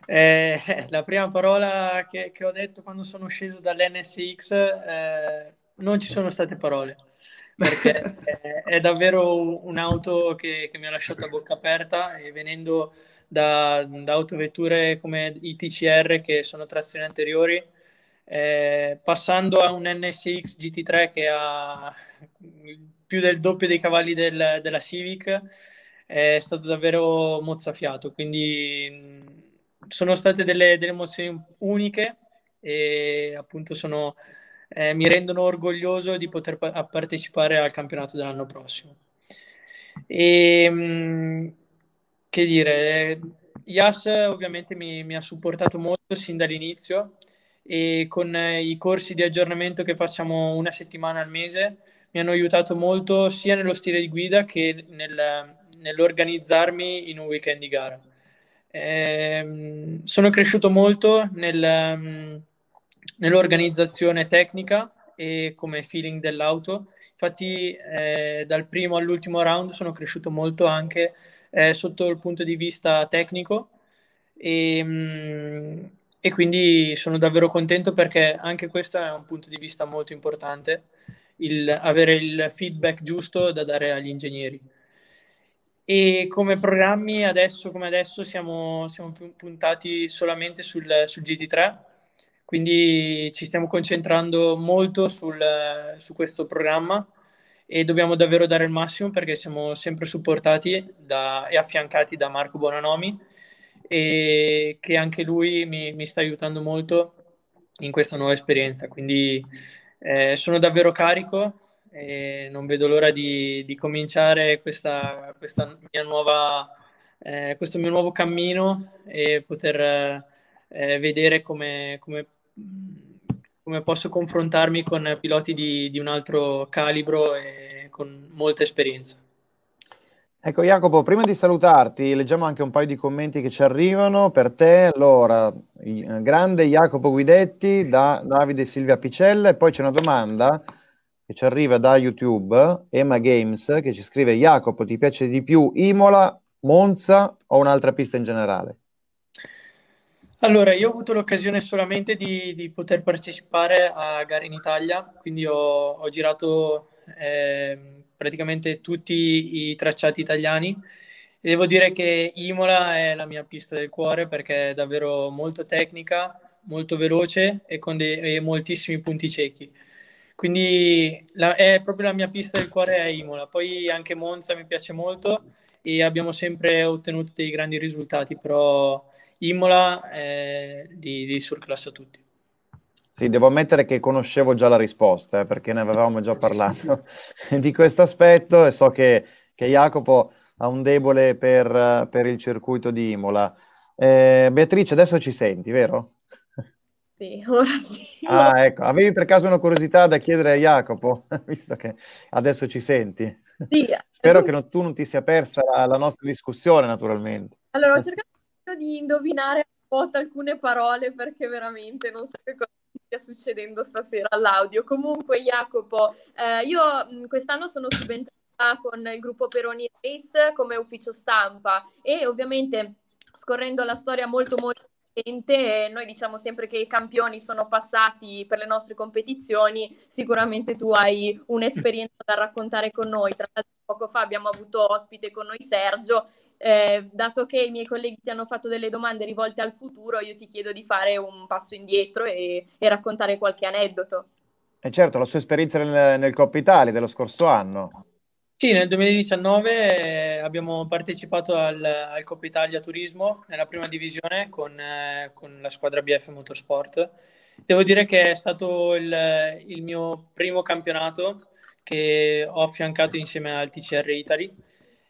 eh, la prima parola che, che, ho detto quando sono sceso dall'NSX eh, non ci sono state parole perché è, è davvero un'auto che, che mi ha lasciato a bocca aperta e venendo da, da autovetture come i TCR che sono trazioni anteriori, eh, passando a un NSX GT3 che ha più del doppio dei cavalli del, della Civic, è stato davvero mozzafiato. Quindi sono state delle, delle emozioni uniche e appunto sono, eh, mi rendono orgoglioso di poter pa- partecipare al campionato dell'anno prossimo. E, mh, che dire, Yas ovviamente mi, mi, ha supportato molto sin dall'inizio e con eh, i corsi di aggiornamento che facciamo una settimana al mese mi hanno aiutato molto sia nello stile di guida che nel, nell'organizzarmi in un weekend di gara. Ehm, sono cresciuto molto nel, um, nell'organizzazione tecnica e come feeling dell'auto. Infatti, eh, dal primo all'ultimo round sono cresciuto molto anche eh, sotto il punto di vista tecnico e, um, e quindi sono davvero contento perché anche questo è un punto di vista molto importante, il, avere il feedback giusto da dare agli ingegneri. E come programmi adesso come adesso siamo, siamo puntati solamente sul, sul, GT3, quindi ci stiamo concentrando molto sul, su questo programma e dobbiamo davvero dare il massimo perché siamo sempre supportati da, e affiancati da Marco Bonanomi e che anche lui mi, mi sta aiutando molto in questa nuova esperienza. Quindi eh, sono davvero carico e non vedo l'ora di, di cominciare questa, questa mia nuova, eh, questo mio nuovo cammino e poter eh, vedere come, come, come, posso confrontarmi con piloti di, di un altro calibro e con molta esperienza. Ecco Jacopo, prima di salutarti, leggiamo anche un paio di commenti che ci arrivano per te. Allora, grande Jacopo Guidetti da Davide Silvia Picella e poi c'è una domanda che ci arriva da YouTube, Emma Games, che ci scrive Jacopo, ti piace di più Imola, Monza o un'altra pista in generale? Allora, io ho avuto l'occasione solamente di, di poter partecipare a gare in Italia, quindi ho, ho girato eh, praticamente tutti i tracciati italiani devo dire che Imola è la mia pista del cuore perché è davvero molto tecnica, molto veloce e con dei, e moltissimi punti ciechi. Quindi la, è proprio la mia pista del cuore è Imola. Poi anche Monza mi piace molto e abbiamo sempre ottenuto dei grandi risultati, però Imola è di, di surclassa tutti. Sì, devo ammettere che conoscevo già la risposta, eh, perché ne avevamo già parlato di questo aspetto e so che, che, Jacopo ha un debole per, per il circuito di Imola. Eh, Beatrice, adesso ci senti, vero? Sì, ora sì. Ah, ecco, avevi per caso una curiosità da chiedere a Jacopo, visto che adesso ci senti? Sì. Spero che non, tu non ti sia persa la, la, nostra discussione, naturalmente. Allora, ho cercato di indovinare alcune parole perché veramente non so che cosa stia succedendo stasera all'audio. Comunque, Jacopo, eh, io mh, quest'anno sono subentrata con il gruppo Peroni Race come ufficio stampa e ovviamente scorrendo la storia molto molto noi diciamo sempre che i campioni sono passati per le nostre competizioni, sicuramente tu hai un'esperienza da raccontare con noi. Tra l'altro poco fa abbiamo avuto ospite con noi Sergio, eh, dato che i miei colleghi ti hanno fatto delle domande rivolte al futuro, io ti chiedo di fare un passo indietro e, e raccontare qualche aneddoto. E certo, la sua esperienza nel, nel Coppa Italia dello scorso anno. Sì, nel 2019 eh, abbiamo partecipato al, al Coppa Italia Turismo nella prima divisione con, eh, con, la squadra BF Motorsport. Devo dire che è stato il, il, mio primo campionato che ho affiancato insieme al TCR Italy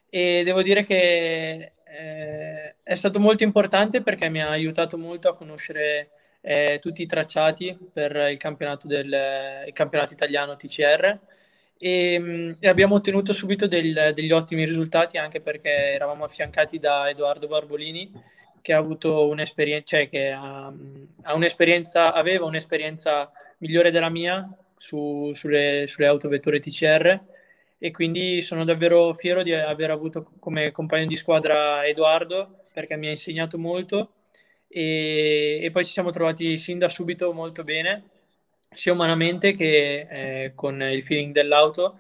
e devo dire che eh, è stato molto importante perché mi ha aiutato molto a conoscere eh, tutti i tracciati per il campionato, del, il campionato italiano TCR e, mh, abbiamo ottenuto subito del, degli ottimi risultati anche perché eravamo affiancati da Edoardo Barbolini che ha avuto un'esperienza, cioè che ha, ha un'esperienza, aveva un'esperienza migliore della mia su, sulle, sulle autovetture TCR e quindi sono davvero fiero di aver avuto come compagno di squadra Edoardo perché mi ha insegnato molto. E, e poi ci siamo trovati sin da subito molto bene sia umanamente che eh, con il feeling dell'auto.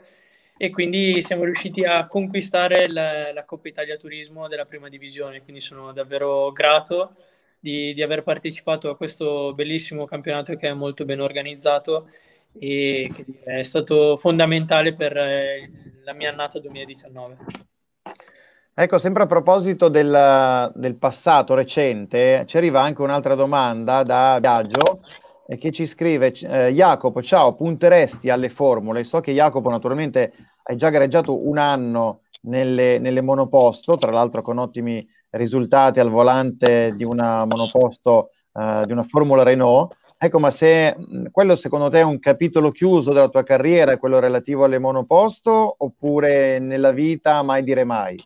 E quindi siamo riusciti a conquistare la, la, Coppa Italia Turismo della prima divisione, quindi sono davvero grato di, di, aver partecipato a questo bellissimo campionato che è molto ben organizzato e che è stato fondamentale per eh, la mia annata 2019. Ecco, sempre a proposito del, del passato recente, ci arriva anche un'altra domanda da Viaggio che ci scrive eh, Jacopo, ciao, punteresti alle formule? So che Jacopo naturalmente hai già gareggiato un anno nelle, nelle monoposto, tra l'altro con ottimi risultati al volante di una monoposto, eh, di una Formula Renault. Ecco, ma se quello secondo te è un capitolo chiuso della tua carriera, quello relativo alle monoposto, oppure nella vita mai dire mai?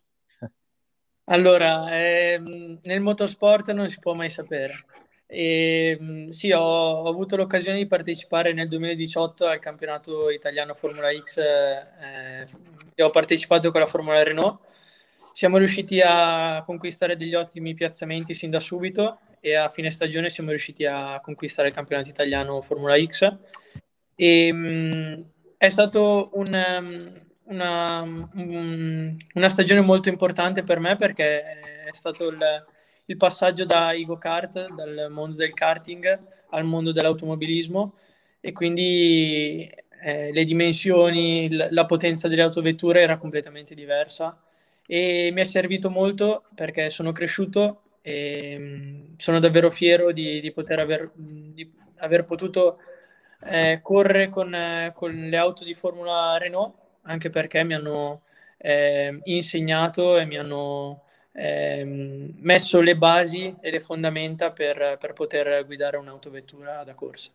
Allora, ehm, nel motorsport non si può mai sapere. E, mm, sì, ho, ho, avuto l'occasione di partecipare nel 2018 al campionato italiano Formula X eh, e ho partecipato con la Formula Renault. Siamo riusciti a conquistare degli ottimi piazzamenti sin da subito e a fine stagione siamo riusciti a conquistare il campionato italiano Formula X. E, mh, mm, è stato un, una, una, stagione molto importante per me perché è stato il il passaggio da Igo Kart, dal mondo del karting al mondo dell'automobilismo. E quindi eh, le dimensioni, l- la potenza delle autovetture era completamente diversa. E mi è servito molto perché sono cresciuto e mh, mm, sono davvero fiero di, di poter aver, di aver potuto eh, correre con, eh, con, le auto di Formula Renault anche perché mi hanno eh, insegnato e mi hanno ehm, messo le basi e le fondamenta per, per poter guidare un'autovettura da corsa.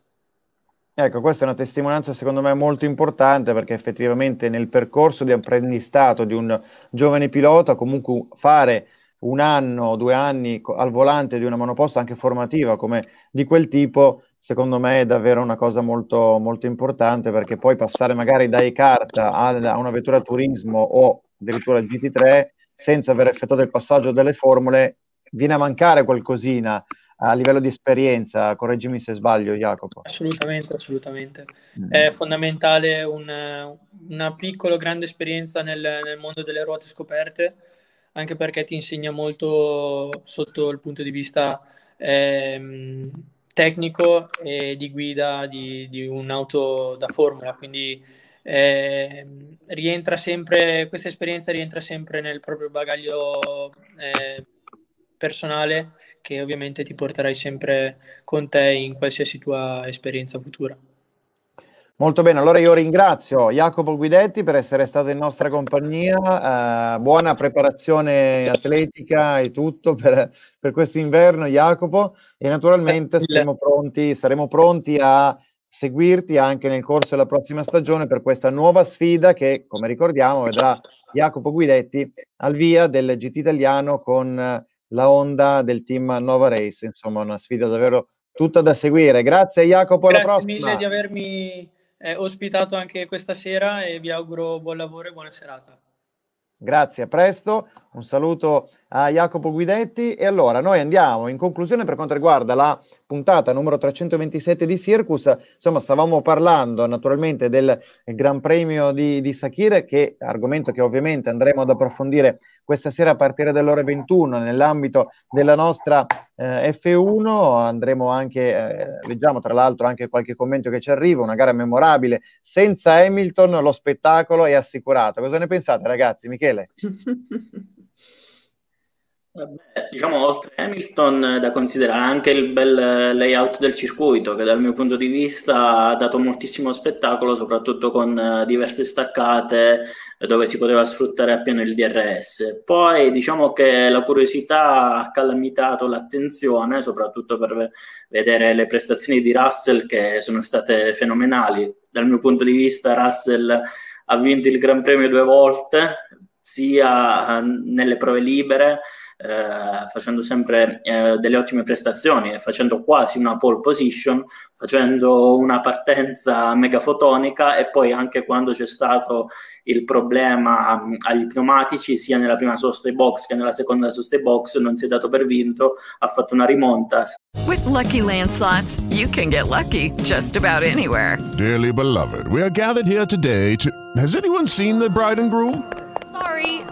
Ecco, questa è una testimonianza secondo me molto importante perché effettivamente nel percorso di apprendistato di un giovane pilota, comunque fare un anno o due anni al volante di una monoposta anche formativa come di quel tipo, secondo me è davvero una cosa molto, molto importante perché poi passare magari dai kart a, una vettura turismo o addirittura al GT3 senza aver effettuato il passaggio delle formule, viene a mancare qualcosina a livello di esperienza. Correggimi se sbaglio, Jacopo. Assolutamente, assolutamente. Mm. È fondamentale un, una piccola, grande esperienza nel, nel, mondo delle ruote scoperte, anche perché ti insegna molto sotto il punto di vista eh, tecnico e di guida di, di un'auto da formula. Quindi eh, rientra sempre, questa esperienza rientra sempre nel proprio bagaglio eh, personale che ovviamente ti porterai sempre con te in qualsiasi tua esperienza futura. Molto bene, allora io ringrazio Jacopo Guidetti per essere stato in nostra compagnia, eh, buona preparazione atletica e tutto per, per questo inverno Jacopo. E naturalmente saremo pronti, saremo pronti a seguirti anche nel corso della prossima stagione per questa nuova sfida che, come ricordiamo, vedrà Jacopo Guidetti al via del GT italiano con la Honda del team Nova Race. Insomma, una sfida davvero tutta da seguire. Grazie Jacopo, Grazie alla prossima. Grazie mille di avermi eh, ospitato anche questa sera e vi auguro buon lavoro e buona serata. Grazie, a presto. Un saluto a Jacopo Guidetti. E allora noi andiamo in conclusione per quanto riguarda la puntata numero 327 di Circus. Insomma, stavamo parlando naturalmente del Gran Premio di, di Sakire, che argomento che ovviamente andremo ad approfondire questa sera a partire dalle ore 21 nell'ambito della nostra eh, F1. Andremo anche, eh, leggiamo tra l'altro anche qualche commento che ci arriva, una gara memorabile. Senza Hamilton lo spettacolo è assicurato. Cosa ne pensate ragazzi? Michele? Diciamo, oltre a Hamilton, da considerare anche il bel layout del circuito, che dal mio punto di vista ha dato moltissimo spettacolo, soprattutto con uh, diverse staccate dove si poteva sfruttare appieno il DRS. Poi diciamo che la curiosità ha calamitato l'attenzione, soprattutto per vedere le prestazioni di Russell che sono state fenomenali. Dal mio punto di vista Russell ha vinto il Gran Premio due volte, sia nelle prove libere, eh, facendo sempre eh, delle ottime prestazioni e facendo quasi una pole position, facendo una partenza megafotonica e poi anche quando c'è stato il problema mh, agli pneumatici, sia nella prima sosta box che nella seconda sosta box, non si è dato per vinto, ha fatto una rimonta. With lucky landslots, you can get lucky just about anywhere. Dearly beloved, we are gathered here today to. Has anyone seen the bride and groom? Sorry,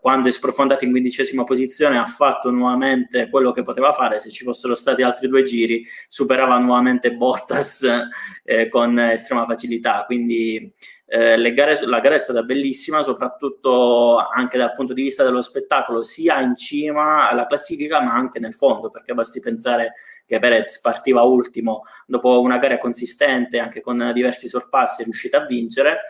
quando è sprofondato in quindicesima posizione ha fatto nuovamente quello che poteva fare, se ci fossero stati altri due giri superava nuovamente Bottas eh, con estrema facilità, quindi eh, gare, la gara è stata bellissima, soprattutto anche dal punto di vista dello spettacolo, sia in cima alla classifica ma anche nel fondo, perché basti pensare che Perez partiva ultimo dopo una gara consistente, anche con diversi sorpassi, è riuscita a vincere.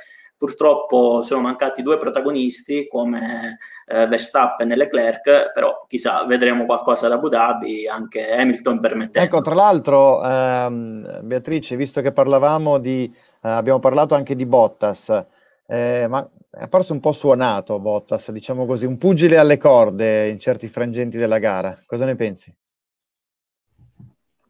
Purtroppo sono mancati due protagonisti come eh, Verstappen e Leclerc, però chissà, vedremo qualcosa da Abu Dhabi, anche Hamilton permettendo. Ecco, tra l'altro, ehm, Beatrice, visto che parlavamo di, eh, abbiamo parlato anche di Bottas, eh, ma è apparso un po' suonato Bottas, diciamo così, un pugile alle corde in certi frangenti della gara. Cosa ne pensi?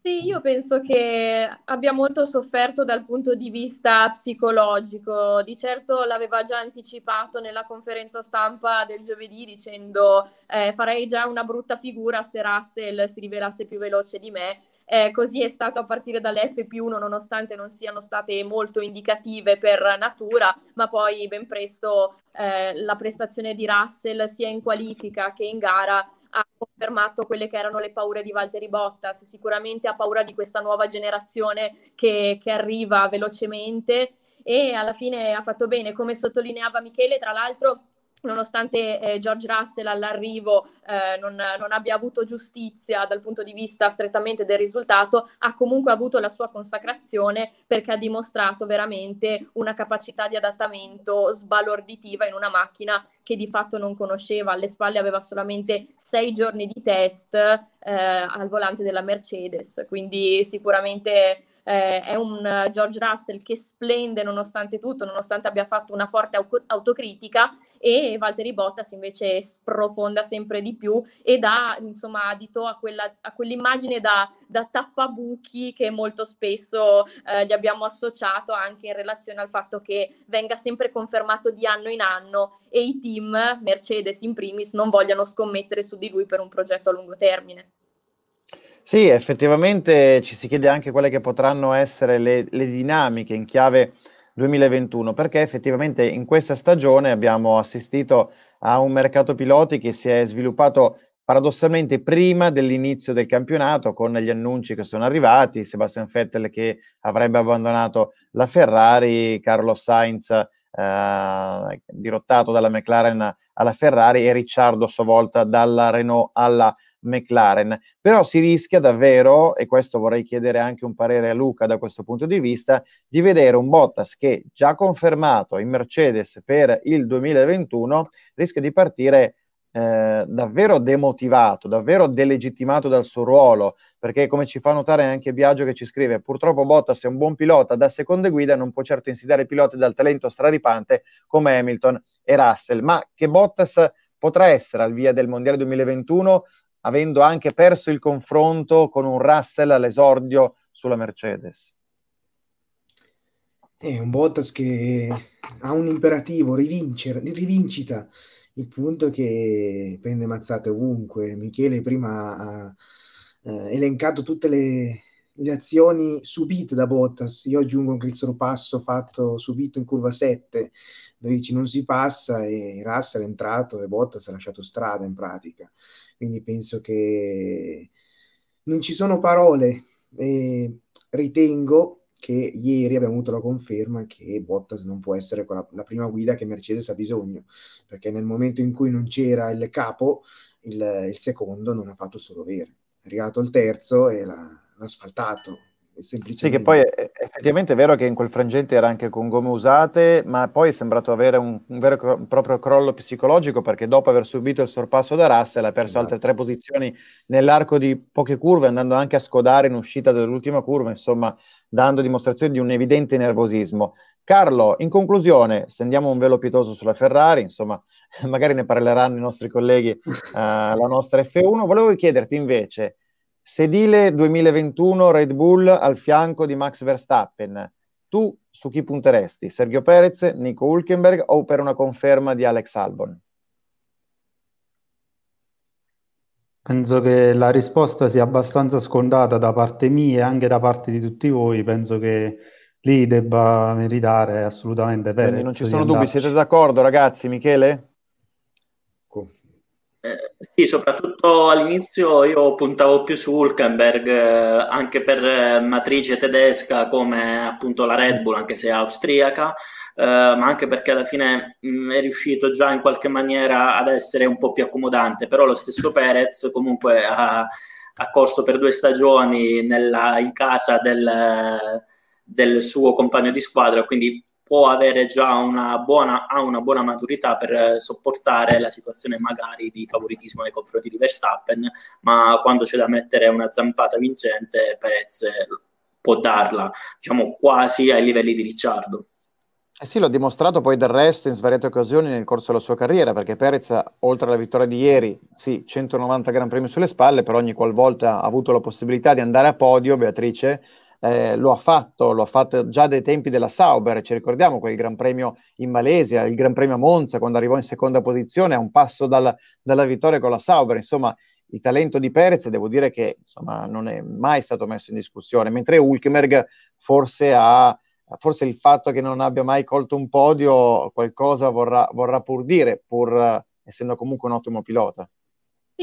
Sì, io penso che abbia molto sofferto dal punto di vista psicologico. Di certo l'aveva già anticipato nella conferenza stampa del giovedì dicendo eh, farei già una brutta figura se Russell si rivelasse più veloce di me. Eh, così è stato a partire dall'F1, nonostante non siano state molto indicative per natura, ma poi ben presto eh, la prestazione di Russell sia in qualifica che in gara ha confermato quelle che erano le paure di Valtteri Bottas, sicuramente ha paura di questa nuova generazione che, che arriva velocemente e alla fine ha fatto bene, come sottolineava Michele, tra l'altro nonostante eh, George Russell all'arrivo eh, non, non, abbia avuto giustizia dal punto di vista strettamente del risultato, ha comunque avuto la sua consacrazione perché ha dimostrato veramente una capacità di adattamento sbalorditiva in una macchina che di fatto non conosceva. Alle spalle aveva solamente sei giorni di test eh, al volante della Mercedes, quindi sicuramente eh, è un uh, George Russell che splende nonostante tutto, nonostante abbia fatto una forte au- autocritica e Valtteri Bottas invece sprofonda sempre di più e dà insomma adito a, quella, a quell'immagine da, da, tappabuchi che molto spesso eh, gli abbiamo associato anche in relazione al fatto che venga sempre confermato di anno in anno e i team, Mercedes in primis, non vogliano scommettere su di lui per un progetto a lungo termine. Sì, effettivamente ci si chiede anche quelle che potranno essere le, le dinamiche in chiave 2021, perché effettivamente in questa stagione abbiamo assistito a un mercato piloti che si è sviluppato paradossalmente prima dell'inizio del campionato con gli annunci che sono arrivati, Sebastian Vettel che avrebbe abbandonato la Ferrari, Carlos Sainz eh, dirottato dalla McLaren alla Ferrari e Ricciardo a sua volta dalla Renault alla McLaren. Però si rischia davvero, e questo vorrei chiedere anche un parere a Luca da questo punto di vista, di vedere un Bottas che già confermato in Mercedes per il 2021 rischia di partire eh, davvero demotivato, davvero delegittimato dal suo ruolo, perché come ci fa notare anche Biagio che ci scrive, purtroppo Bottas è un buon pilota da seconde guida, non può certo insidiare piloti dal talento straripante come Hamilton e Russell, ma che Bottas potrà essere al via del Mondiale 2021 avendo anche perso il confronto con un Russell all'esordio sulla Mercedes. È un Bottas che ha un imperativo, rivincere, rivincita. Il punto è che prende mazzate ovunque. Michele prima ha eh, elencato tutte le, le, azioni subite da Bottas. Io aggiungo anche il sorpasso fatto subito in curva 7, dove dici non si passa e Russell è entrato e Bottas ha lasciato strada in pratica quindi penso che non ci sono parole e ritengo che ieri abbiamo avuto la conferma che Bottas non può essere la, la prima guida che Mercedes ha bisogno, perché nel momento in cui non c'era il capo, il, il secondo non ha fatto il suo dovere. È arrivato il terzo e l'ha, l'ha asfaltato, sì, che poi è, effettivamente è vero che in quel frangente era anche con gomme usate, ma poi è sembrato avere un, un vero e proprio crollo psicologico perché dopo aver subito il sorpasso da Russell ha perso esatto. altre tre posizioni nell'arco di poche curve, andando anche a scodare in uscita dell'ultima curva, insomma, dando dimostrazione di un evidente nervosismo. Carlo, in conclusione, stendiamo un velo pietoso sulla Ferrari, insomma, magari ne parleranno i nostri colleghi, uh, la nostra F1. Volevo chiederti invece Sedile 2021 Red Bull al fianco di Max Verstappen. Tu su chi punteresti? Sergio Perez, Nico Hulkenberg o per una conferma di Alex Albon? Penso che la risposta sia abbastanza scontata da parte mia e anche da parte di tutti voi. Penso che lì debba meritare assolutamente Perez. Quindi non ci sono dubbi, siete d'accordo ragazzi? Michele? Eh, sì, soprattutto all'inizio io puntavo più su Hulkenberg, eh, anche per eh, matrice tedesca come appunto la Red Bull, anche se austriaca, ma anche perché alla fine mh, è riuscito già in qualche maniera ad essere un po' più accomodante, però lo stesso Perez comunque ha, ha corso per due stagioni nella, in casa del, del suo compagno di squadra, quindi può avere già una buona, una buona maturità per eh, sopportare la situazione magari di favoritismo nei confronti di Verstappen, ma quando c'è da mettere una zampata vincente, Perez può darla, diciamo quasi ai livelli di Ricciardo. Eh sì, l'ha dimostrato poi del resto in svariate occasioni nel corso della sua carriera, perché Perez, oltre alla vittoria di ieri, sì, 190 Gran Premi sulle spalle, per ogni qualvolta ha avuto la possibilità di andare a podio, Beatrice, eh, lo ha fatto, lo ha fatto già dai tempi della Sauber, ci ricordiamo quel Gran Premio in Malesia, il Gran Premio a Monza quando arrivò in seconda posizione a un passo dalla, dalla vittoria con la Sauber, insomma il talento di Perez devo dire che insomma, non è mai stato messo in discussione, mentre Hulkenberg forse ha forse il fatto che non abbia mai colto un podio qualcosa vorrà, vorrà pur dire, pur essendo comunque un ottimo pilota.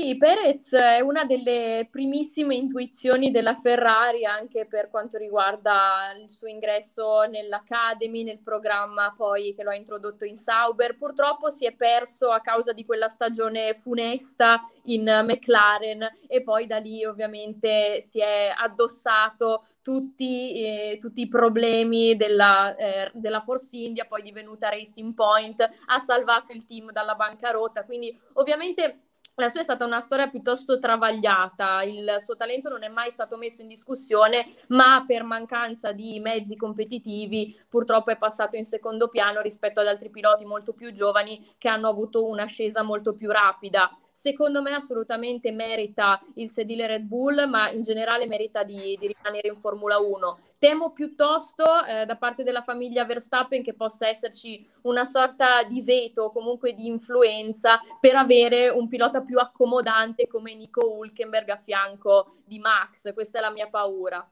Sì, Perez è una delle primissime intuizioni della Ferrari anche per quanto riguarda il suo ingresso nell'Academy, nel programma poi che lo ha introdotto in Sauber. Purtroppo si è perso a causa di quella stagione funesta in McLaren e poi da lì ovviamente si è addossato tutti, eh, tutti, i problemi della, eh, della, Force India, poi divenuta Racing Point, ha salvato il team dalla bancarotta, quindi ovviamente la sua è stata una storia piuttosto travagliata, il suo talento non è mai stato messo in discussione, ma per mancanza di mezzi competitivi purtroppo è passato in secondo piano rispetto ad altri piloti molto più giovani che hanno avuto un'ascesa molto più rapida secondo me assolutamente merita il sedile Red Bull, ma in generale merita di, di rimanere in Formula 1. Temo piuttosto eh, da parte della famiglia Verstappen che possa esserci una sorta di veto o comunque di influenza per avere un pilota più accomodante come Nico Hulkenberg a fianco di Max. Questa è la mia paura.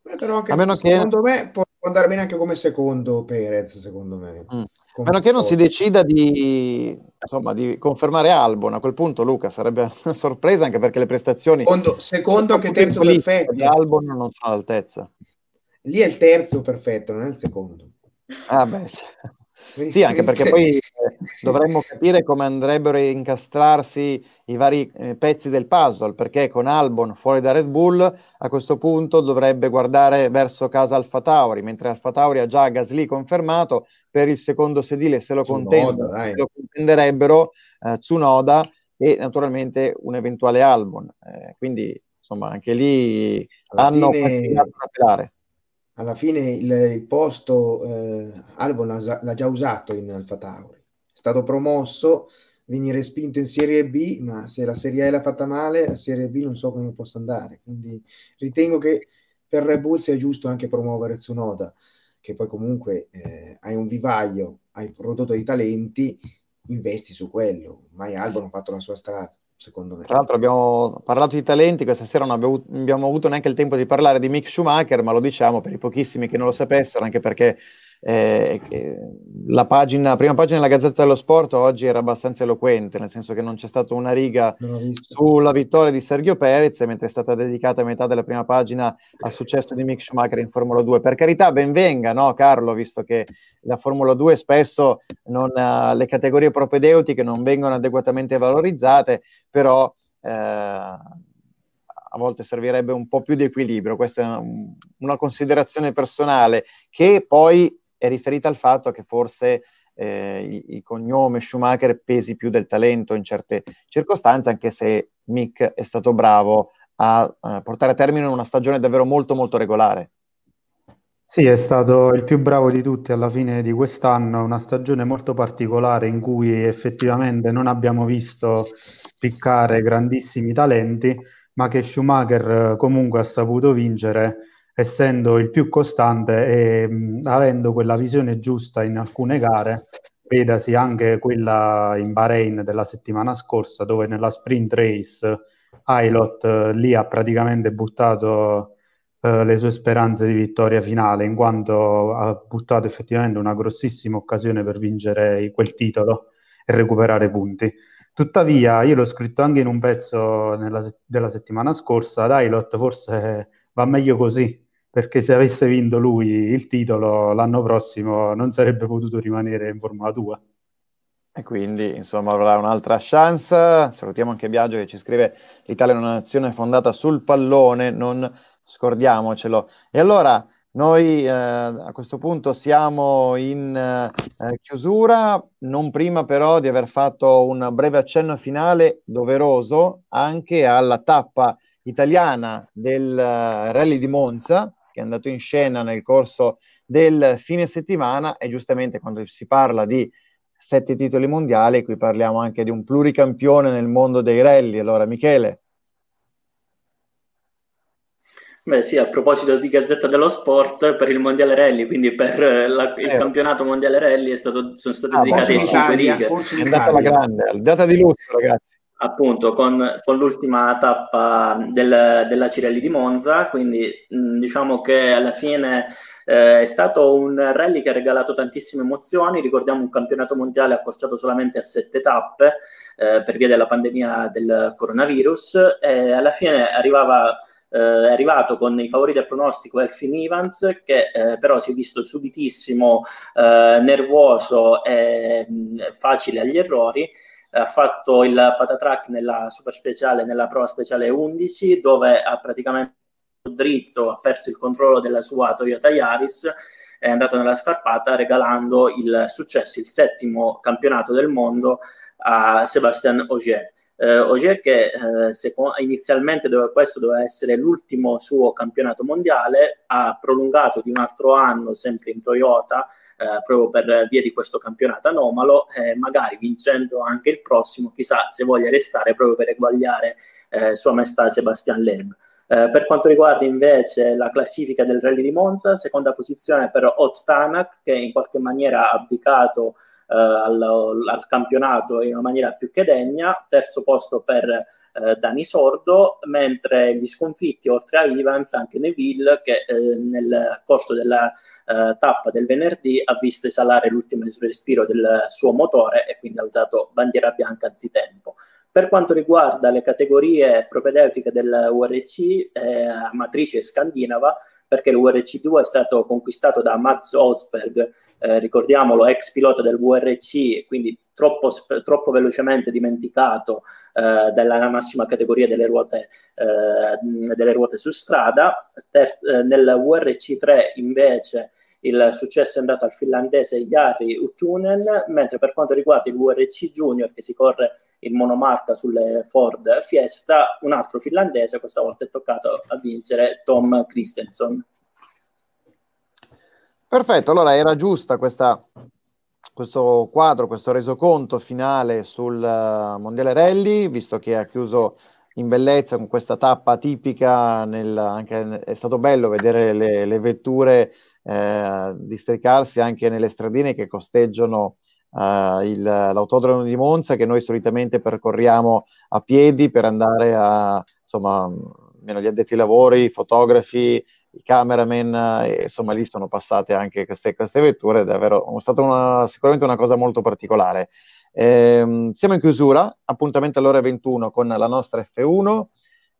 Beh, però anche, a meno secondo che... me può andare bene anche come secondo Perez, secondo me. Mm. A meno che non si decida di, insomma, di confermare Albon, a quel punto Luca sarebbe una sorpresa anche perché le prestazioni... Secondo, secondo che terzo perfetto. Di Albon non sono all'altezza. Lì è il terzo perfetto, non è il secondo. Ah beh, sì, anche perché poi dovremmo capire come andrebbero a incastrarsi i vari eh, pezzi del puzzle, perché con Albon fuori da Red Bull a questo punto dovrebbe guardare verso casa Alfa Tauri, mentre Alfa Tauri ha già Gasly confermato per il secondo sedile, se lo, contenderebbero eh, Tsunoda e naturalmente un eventuale Albon. Eh, quindi insomma anche lì Alla hanno fine... da pelare alla fine il, il posto eh, Albon l'ha, l'ha, già usato in Alfa Tauri, stato promosso, venire spinto in Serie B, ma se la Serie A l'ha fatta male, la Serie B non so come possa andare, quindi ritengo che per Red Bull sia giusto anche promuovere Tsunoda, che poi comunque eh, hai un vivaio, hai prodotto dei talenti, investi su quello, mai Albon ha fatto la sua strada secondo me. Tra l'altro abbiamo parlato di talenti, questa sera non abbiamo avuto neanche il tempo di parlare di Mick Schumacher, ma lo diciamo per i pochissimi che non lo sapessero, anche perché eh, la pagina, prima pagina della Gazzetta dello Sport oggi era abbastanza eloquente, nel senso che non c'è stata una riga sulla vittoria di Sergio Perez, mentre è stata dedicata metà della prima pagina al successo di Mick Schumacher in Formula 2. Per carità, ben venga, no, Carlo, visto che la Formula 2 spesso non, uh, le categorie propedeutiche non vengono adeguatamente valorizzate, però eh, a volte servirebbe un po' più di equilibrio. Questa è una, una considerazione personale che poi è riferita al fatto che forse eh, il, cognome Schumacher pesi più del talento in certe circostanze, anche se Mick è stato bravo a, a portare a termine una stagione davvero molto molto regolare. Sì, è stato il più bravo di tutti alla fine di quest'anno, una stagione molto particolare in cui effettivamente non abbiamo visto piccare grandissimi talenti, ma che Schumacher eh, comunque ha saputo vincere essendo il più costante e mh, avendo quella visione giusta in alcune gare, vedasi anche quella in Bahrain della settimana scorsa, dove nella sprint race Ailot eh, lì ha praticamente buttato eh, le sue speranze di vittoria finale, in quanto ha buttato effettivamente una grossissima occasione per vincere quel titolo e recuperare punti. Tuttavia, io l'ho scritto anche in un pezzo nella, della settimana scorsa, Dailot forse va meglio così, perché se avesse vinto lui il titolo l'anno prossimo non sarebbe potuto rimanere in Formula 2. E quindi, insomma, avrà un'altra chance. Salutiamo anche Biagio che ci scrive: L'Italia è una nazione fondata sul pallone, non scordiamocelo. E allora, noi eh, a questo punto siamo in eh, chiusura, non prima però di aver fatto un breve accenno finale doveroso anche alla tappa italiana del uh, Rally di Monza, che è andato in scena nel corso del fine settimana e giustamente quando si parla di sette titoli mondiali, qui parliamo anche di un pluricampione nel mondo dei rally. Allora, Michele. Beh sì, a proposito di Gazzetta dello Sport, per il Mondiale Rally, quindi per la, il eh. campionato Mondiale Rally stato, sono state ah, dedicate 5 righe. È andata alla grande, data di lusso ragazzi. Appunto, con, con l'ultima tappa del, della Cirelli di Monza, quindi mh, diciamo che alla fine eh, è stato un rally che ha regalato tantissime emozioni, ricordiamo un campionato mondiale accorciato solamente a sette tappe eh, per via della pandemia del coronavirus. E alla fine arrivava eh, è arrivato con i favori del pronostico Elfin Evans che eh, però si è visto subitissimo eh, nervoso e mh, facile agli errori ha fatto il patatrack nella super speciale nella prova speciale 11 dove ha praticamente dritto, ha perso il controllo della sua Toyota Yaris, è andato nella scarpata regalando il successo, il settimo campionato del mondo a Sébastien Ogier. Eh, Ogier che eh, seco- inizialmente dove, questo doveva essere l'ultimo suo campionato mondiale, ha prolungato di un altro anno sempre in Toyota, eh, proprio per via di questo campionato anomalo, magari vincendo anche il prossimo, chissà se voglia restare proprio per eguagliare eh, Sua Maestà Sebastian Loeb. Eh, per quanto riguarda invece la classifica del Rally di Monza, seconda posizione per Ott Tanak, che in qualche maniera ha abdicato eh, al, al, campionato in una maniera più che degna, terzo posto per eh, Dani Sordo, mentre gli sconfitti oltre a Evans anche Neville, che eh, nel corso della eh, tappa del venerdì ha visto esalare l'ultimo respiro del suo motore e quindi ha alzato bandiera bianca anzitempo. Per quanto riguarda le categorie propedeutiche del URC, eh, matrice scandinava, perché l'URC2 è stato conquistato da Mats Osberg, eh, ricordiamolo, ex pilota del VRC, quindi troppo, troppo velocemente dimenticato eh, dalla massima categoria delle ruote, eh, delle ruote su strada. Ter- eh, nel VRC3 invece il successo è andato al finlandese Jari Uttunen, mentre per quanto riguarda il VRC Junior che si corre il monomarca sulle Ford Fiesta, un altro finlandese, questa volta è toccato a vincere Tom Christensen. Perfetto, allora era giusta questa, questo quadro, questo resoconto finale sul uh, Mondiale Rally, visto che ha chiuso in bellezza con questa tappa tipica, nel, anche, è stato bello vedere le, le vetture eh, districarsi anche nelle stradine che costeggiano uh, il, l'autodromo di Monza che noi solitamente percorriamo a piedi per andare a, insomma, meno gli addetti ai lavori, i fotografi, i cameraman, e, insomma lì sono passate anche queste, queste vetture è davvero è stata una, sicuramente una cosa molto particolare. Eh, siamo in chiusura, appuntamento alle ore 21 con la nostra F1,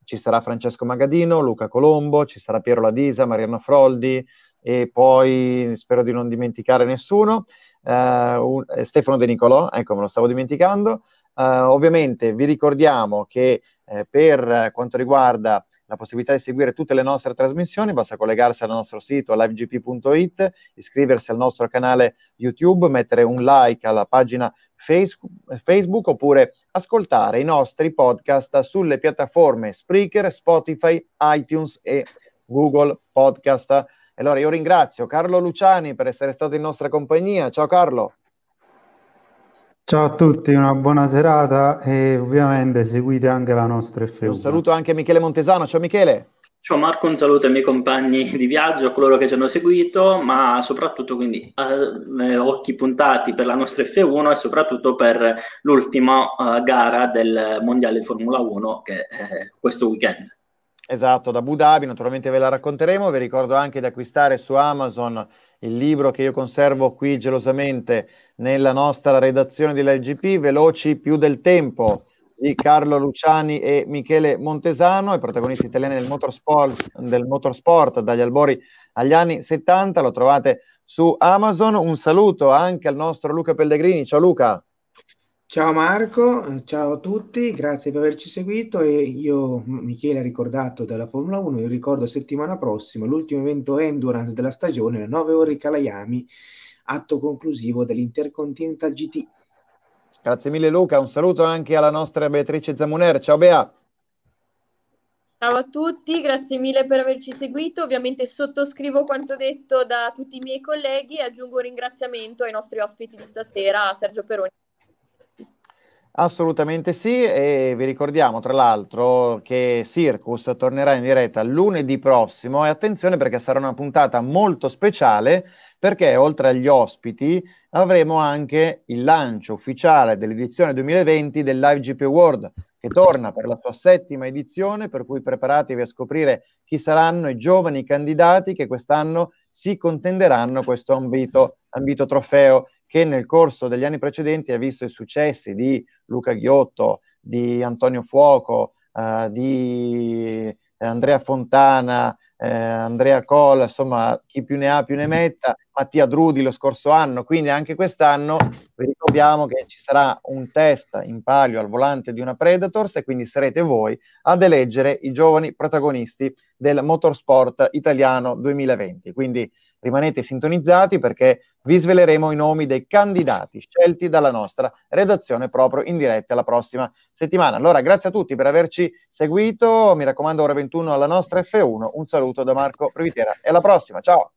ci sarà Francesco Magadino, Luca Colombo, ci sarà Piero Ladisa, Mariano Froldi e poi spero di non dimenticare nessuno uh, Stefano De Nicolò, ecco me lo stavo dimenticando. Uh, ovviamente vi ricordiamo che eh, per quanto riguarda la possibilità di seguire tutte le nostre trasmissioni, basta collegarsi al nostro sito livegp.it, iscriversi al nostro canale YouTube, mettere un like alla pagina Facebook oppure ascoltare i nostri podcast sulle piattaforme Spreaker, Spotify, iTunes e Google Podcast. Allora io ringrazio Carlo Luciani per essere stato in nostra compagnia. Ciao Carlo. Ciao a tutti, una buona serata e ovviamente seguite anche la nostra F1. Un saluto anche a Michele Montesano. Ciao Michele. Ciao Marco, un saluto ai miei compagni di viaggio, a coloro che ci hanno seguito, ma soprattutto quindi eh, occhi puntati per la nostra F1 e soprattutto per l'ultima uh, gara del Mondiale di Formula 1 che è questo weekend. Esatto, da Abu Dhabi, naturalmente ve la racconteremo. Vi ricordo anche di acquistare su Amazon il libro che io conservo qui gelosamente nella nostra redazione di LGP, Veloci più del tempo, di Carlo Luciani e Michele Montesano, i protagonisti italiani del motorsport, del motorsport dagli albori agli anni 70. Lo trovate su Amazon. Un saluto anche al nostro Luca Pellegrini. Ciao Luca. Ciao Marco, ciao a tutti, grazie per averci seguito e io, Michele ha ricordato della Formula 1, io ricordo settimana prossima l'ultimo evento endurance della stagione, le 9 ore Calaiami, atto conclusivo dell'Intercontinental GT. Grazie mille Luca, un saluto anche alla nostra Beatrice Zamuner, ciao Bea. Ciao a tutti, grazie mille per averci seguito. Ovviamente sottoscrivo quanto detto da tutti i miei colleghi e aggiungo un ringraziamento ai nostri ospiti di stasera, a Sergio Peroni. Assolutamente sì, e vi ricordiamo tra l'altro che Circus tornerà in diretta lunedì prossimo e attenzione perché sarà una puntata molto speciale perché oltre agli ospiti avremo anche il lancio ufficiale dell'edizione 2020 del Live GP World che torna per la sua settima edizione, per cui preparatevi a scoprire chi saranno i giovani candidati che quest'anno si contenderanno questo ambito, ambito trofeo che nel corso degli anni precedenti ha visto i successi di Luca Ghiotto, di Antonio Fuoco, uh, di Andrea Fontana, eh, Andrea Colla, insomma chi più ne ha più ne metta, Mattia Drudi lo scorso anno, quindi anche quest'anno vi ricordiamo che ci sarà un test in palio al volante di una Predators e quindi sarete voi ad eleggere i giovani protagonisti del motorsport italiano 2020. Quindi rimanete sintonizzati perché vi sveleremo i nomi dei candidati scelti dalla nostra redazione proprio in diretta la prossima settimana. Allora, grazie a tutti per averci seguito. Mi raccomando, ora 21 alla nostra F1. Un saluto da Marco Privitera e alla prossima. Ciao!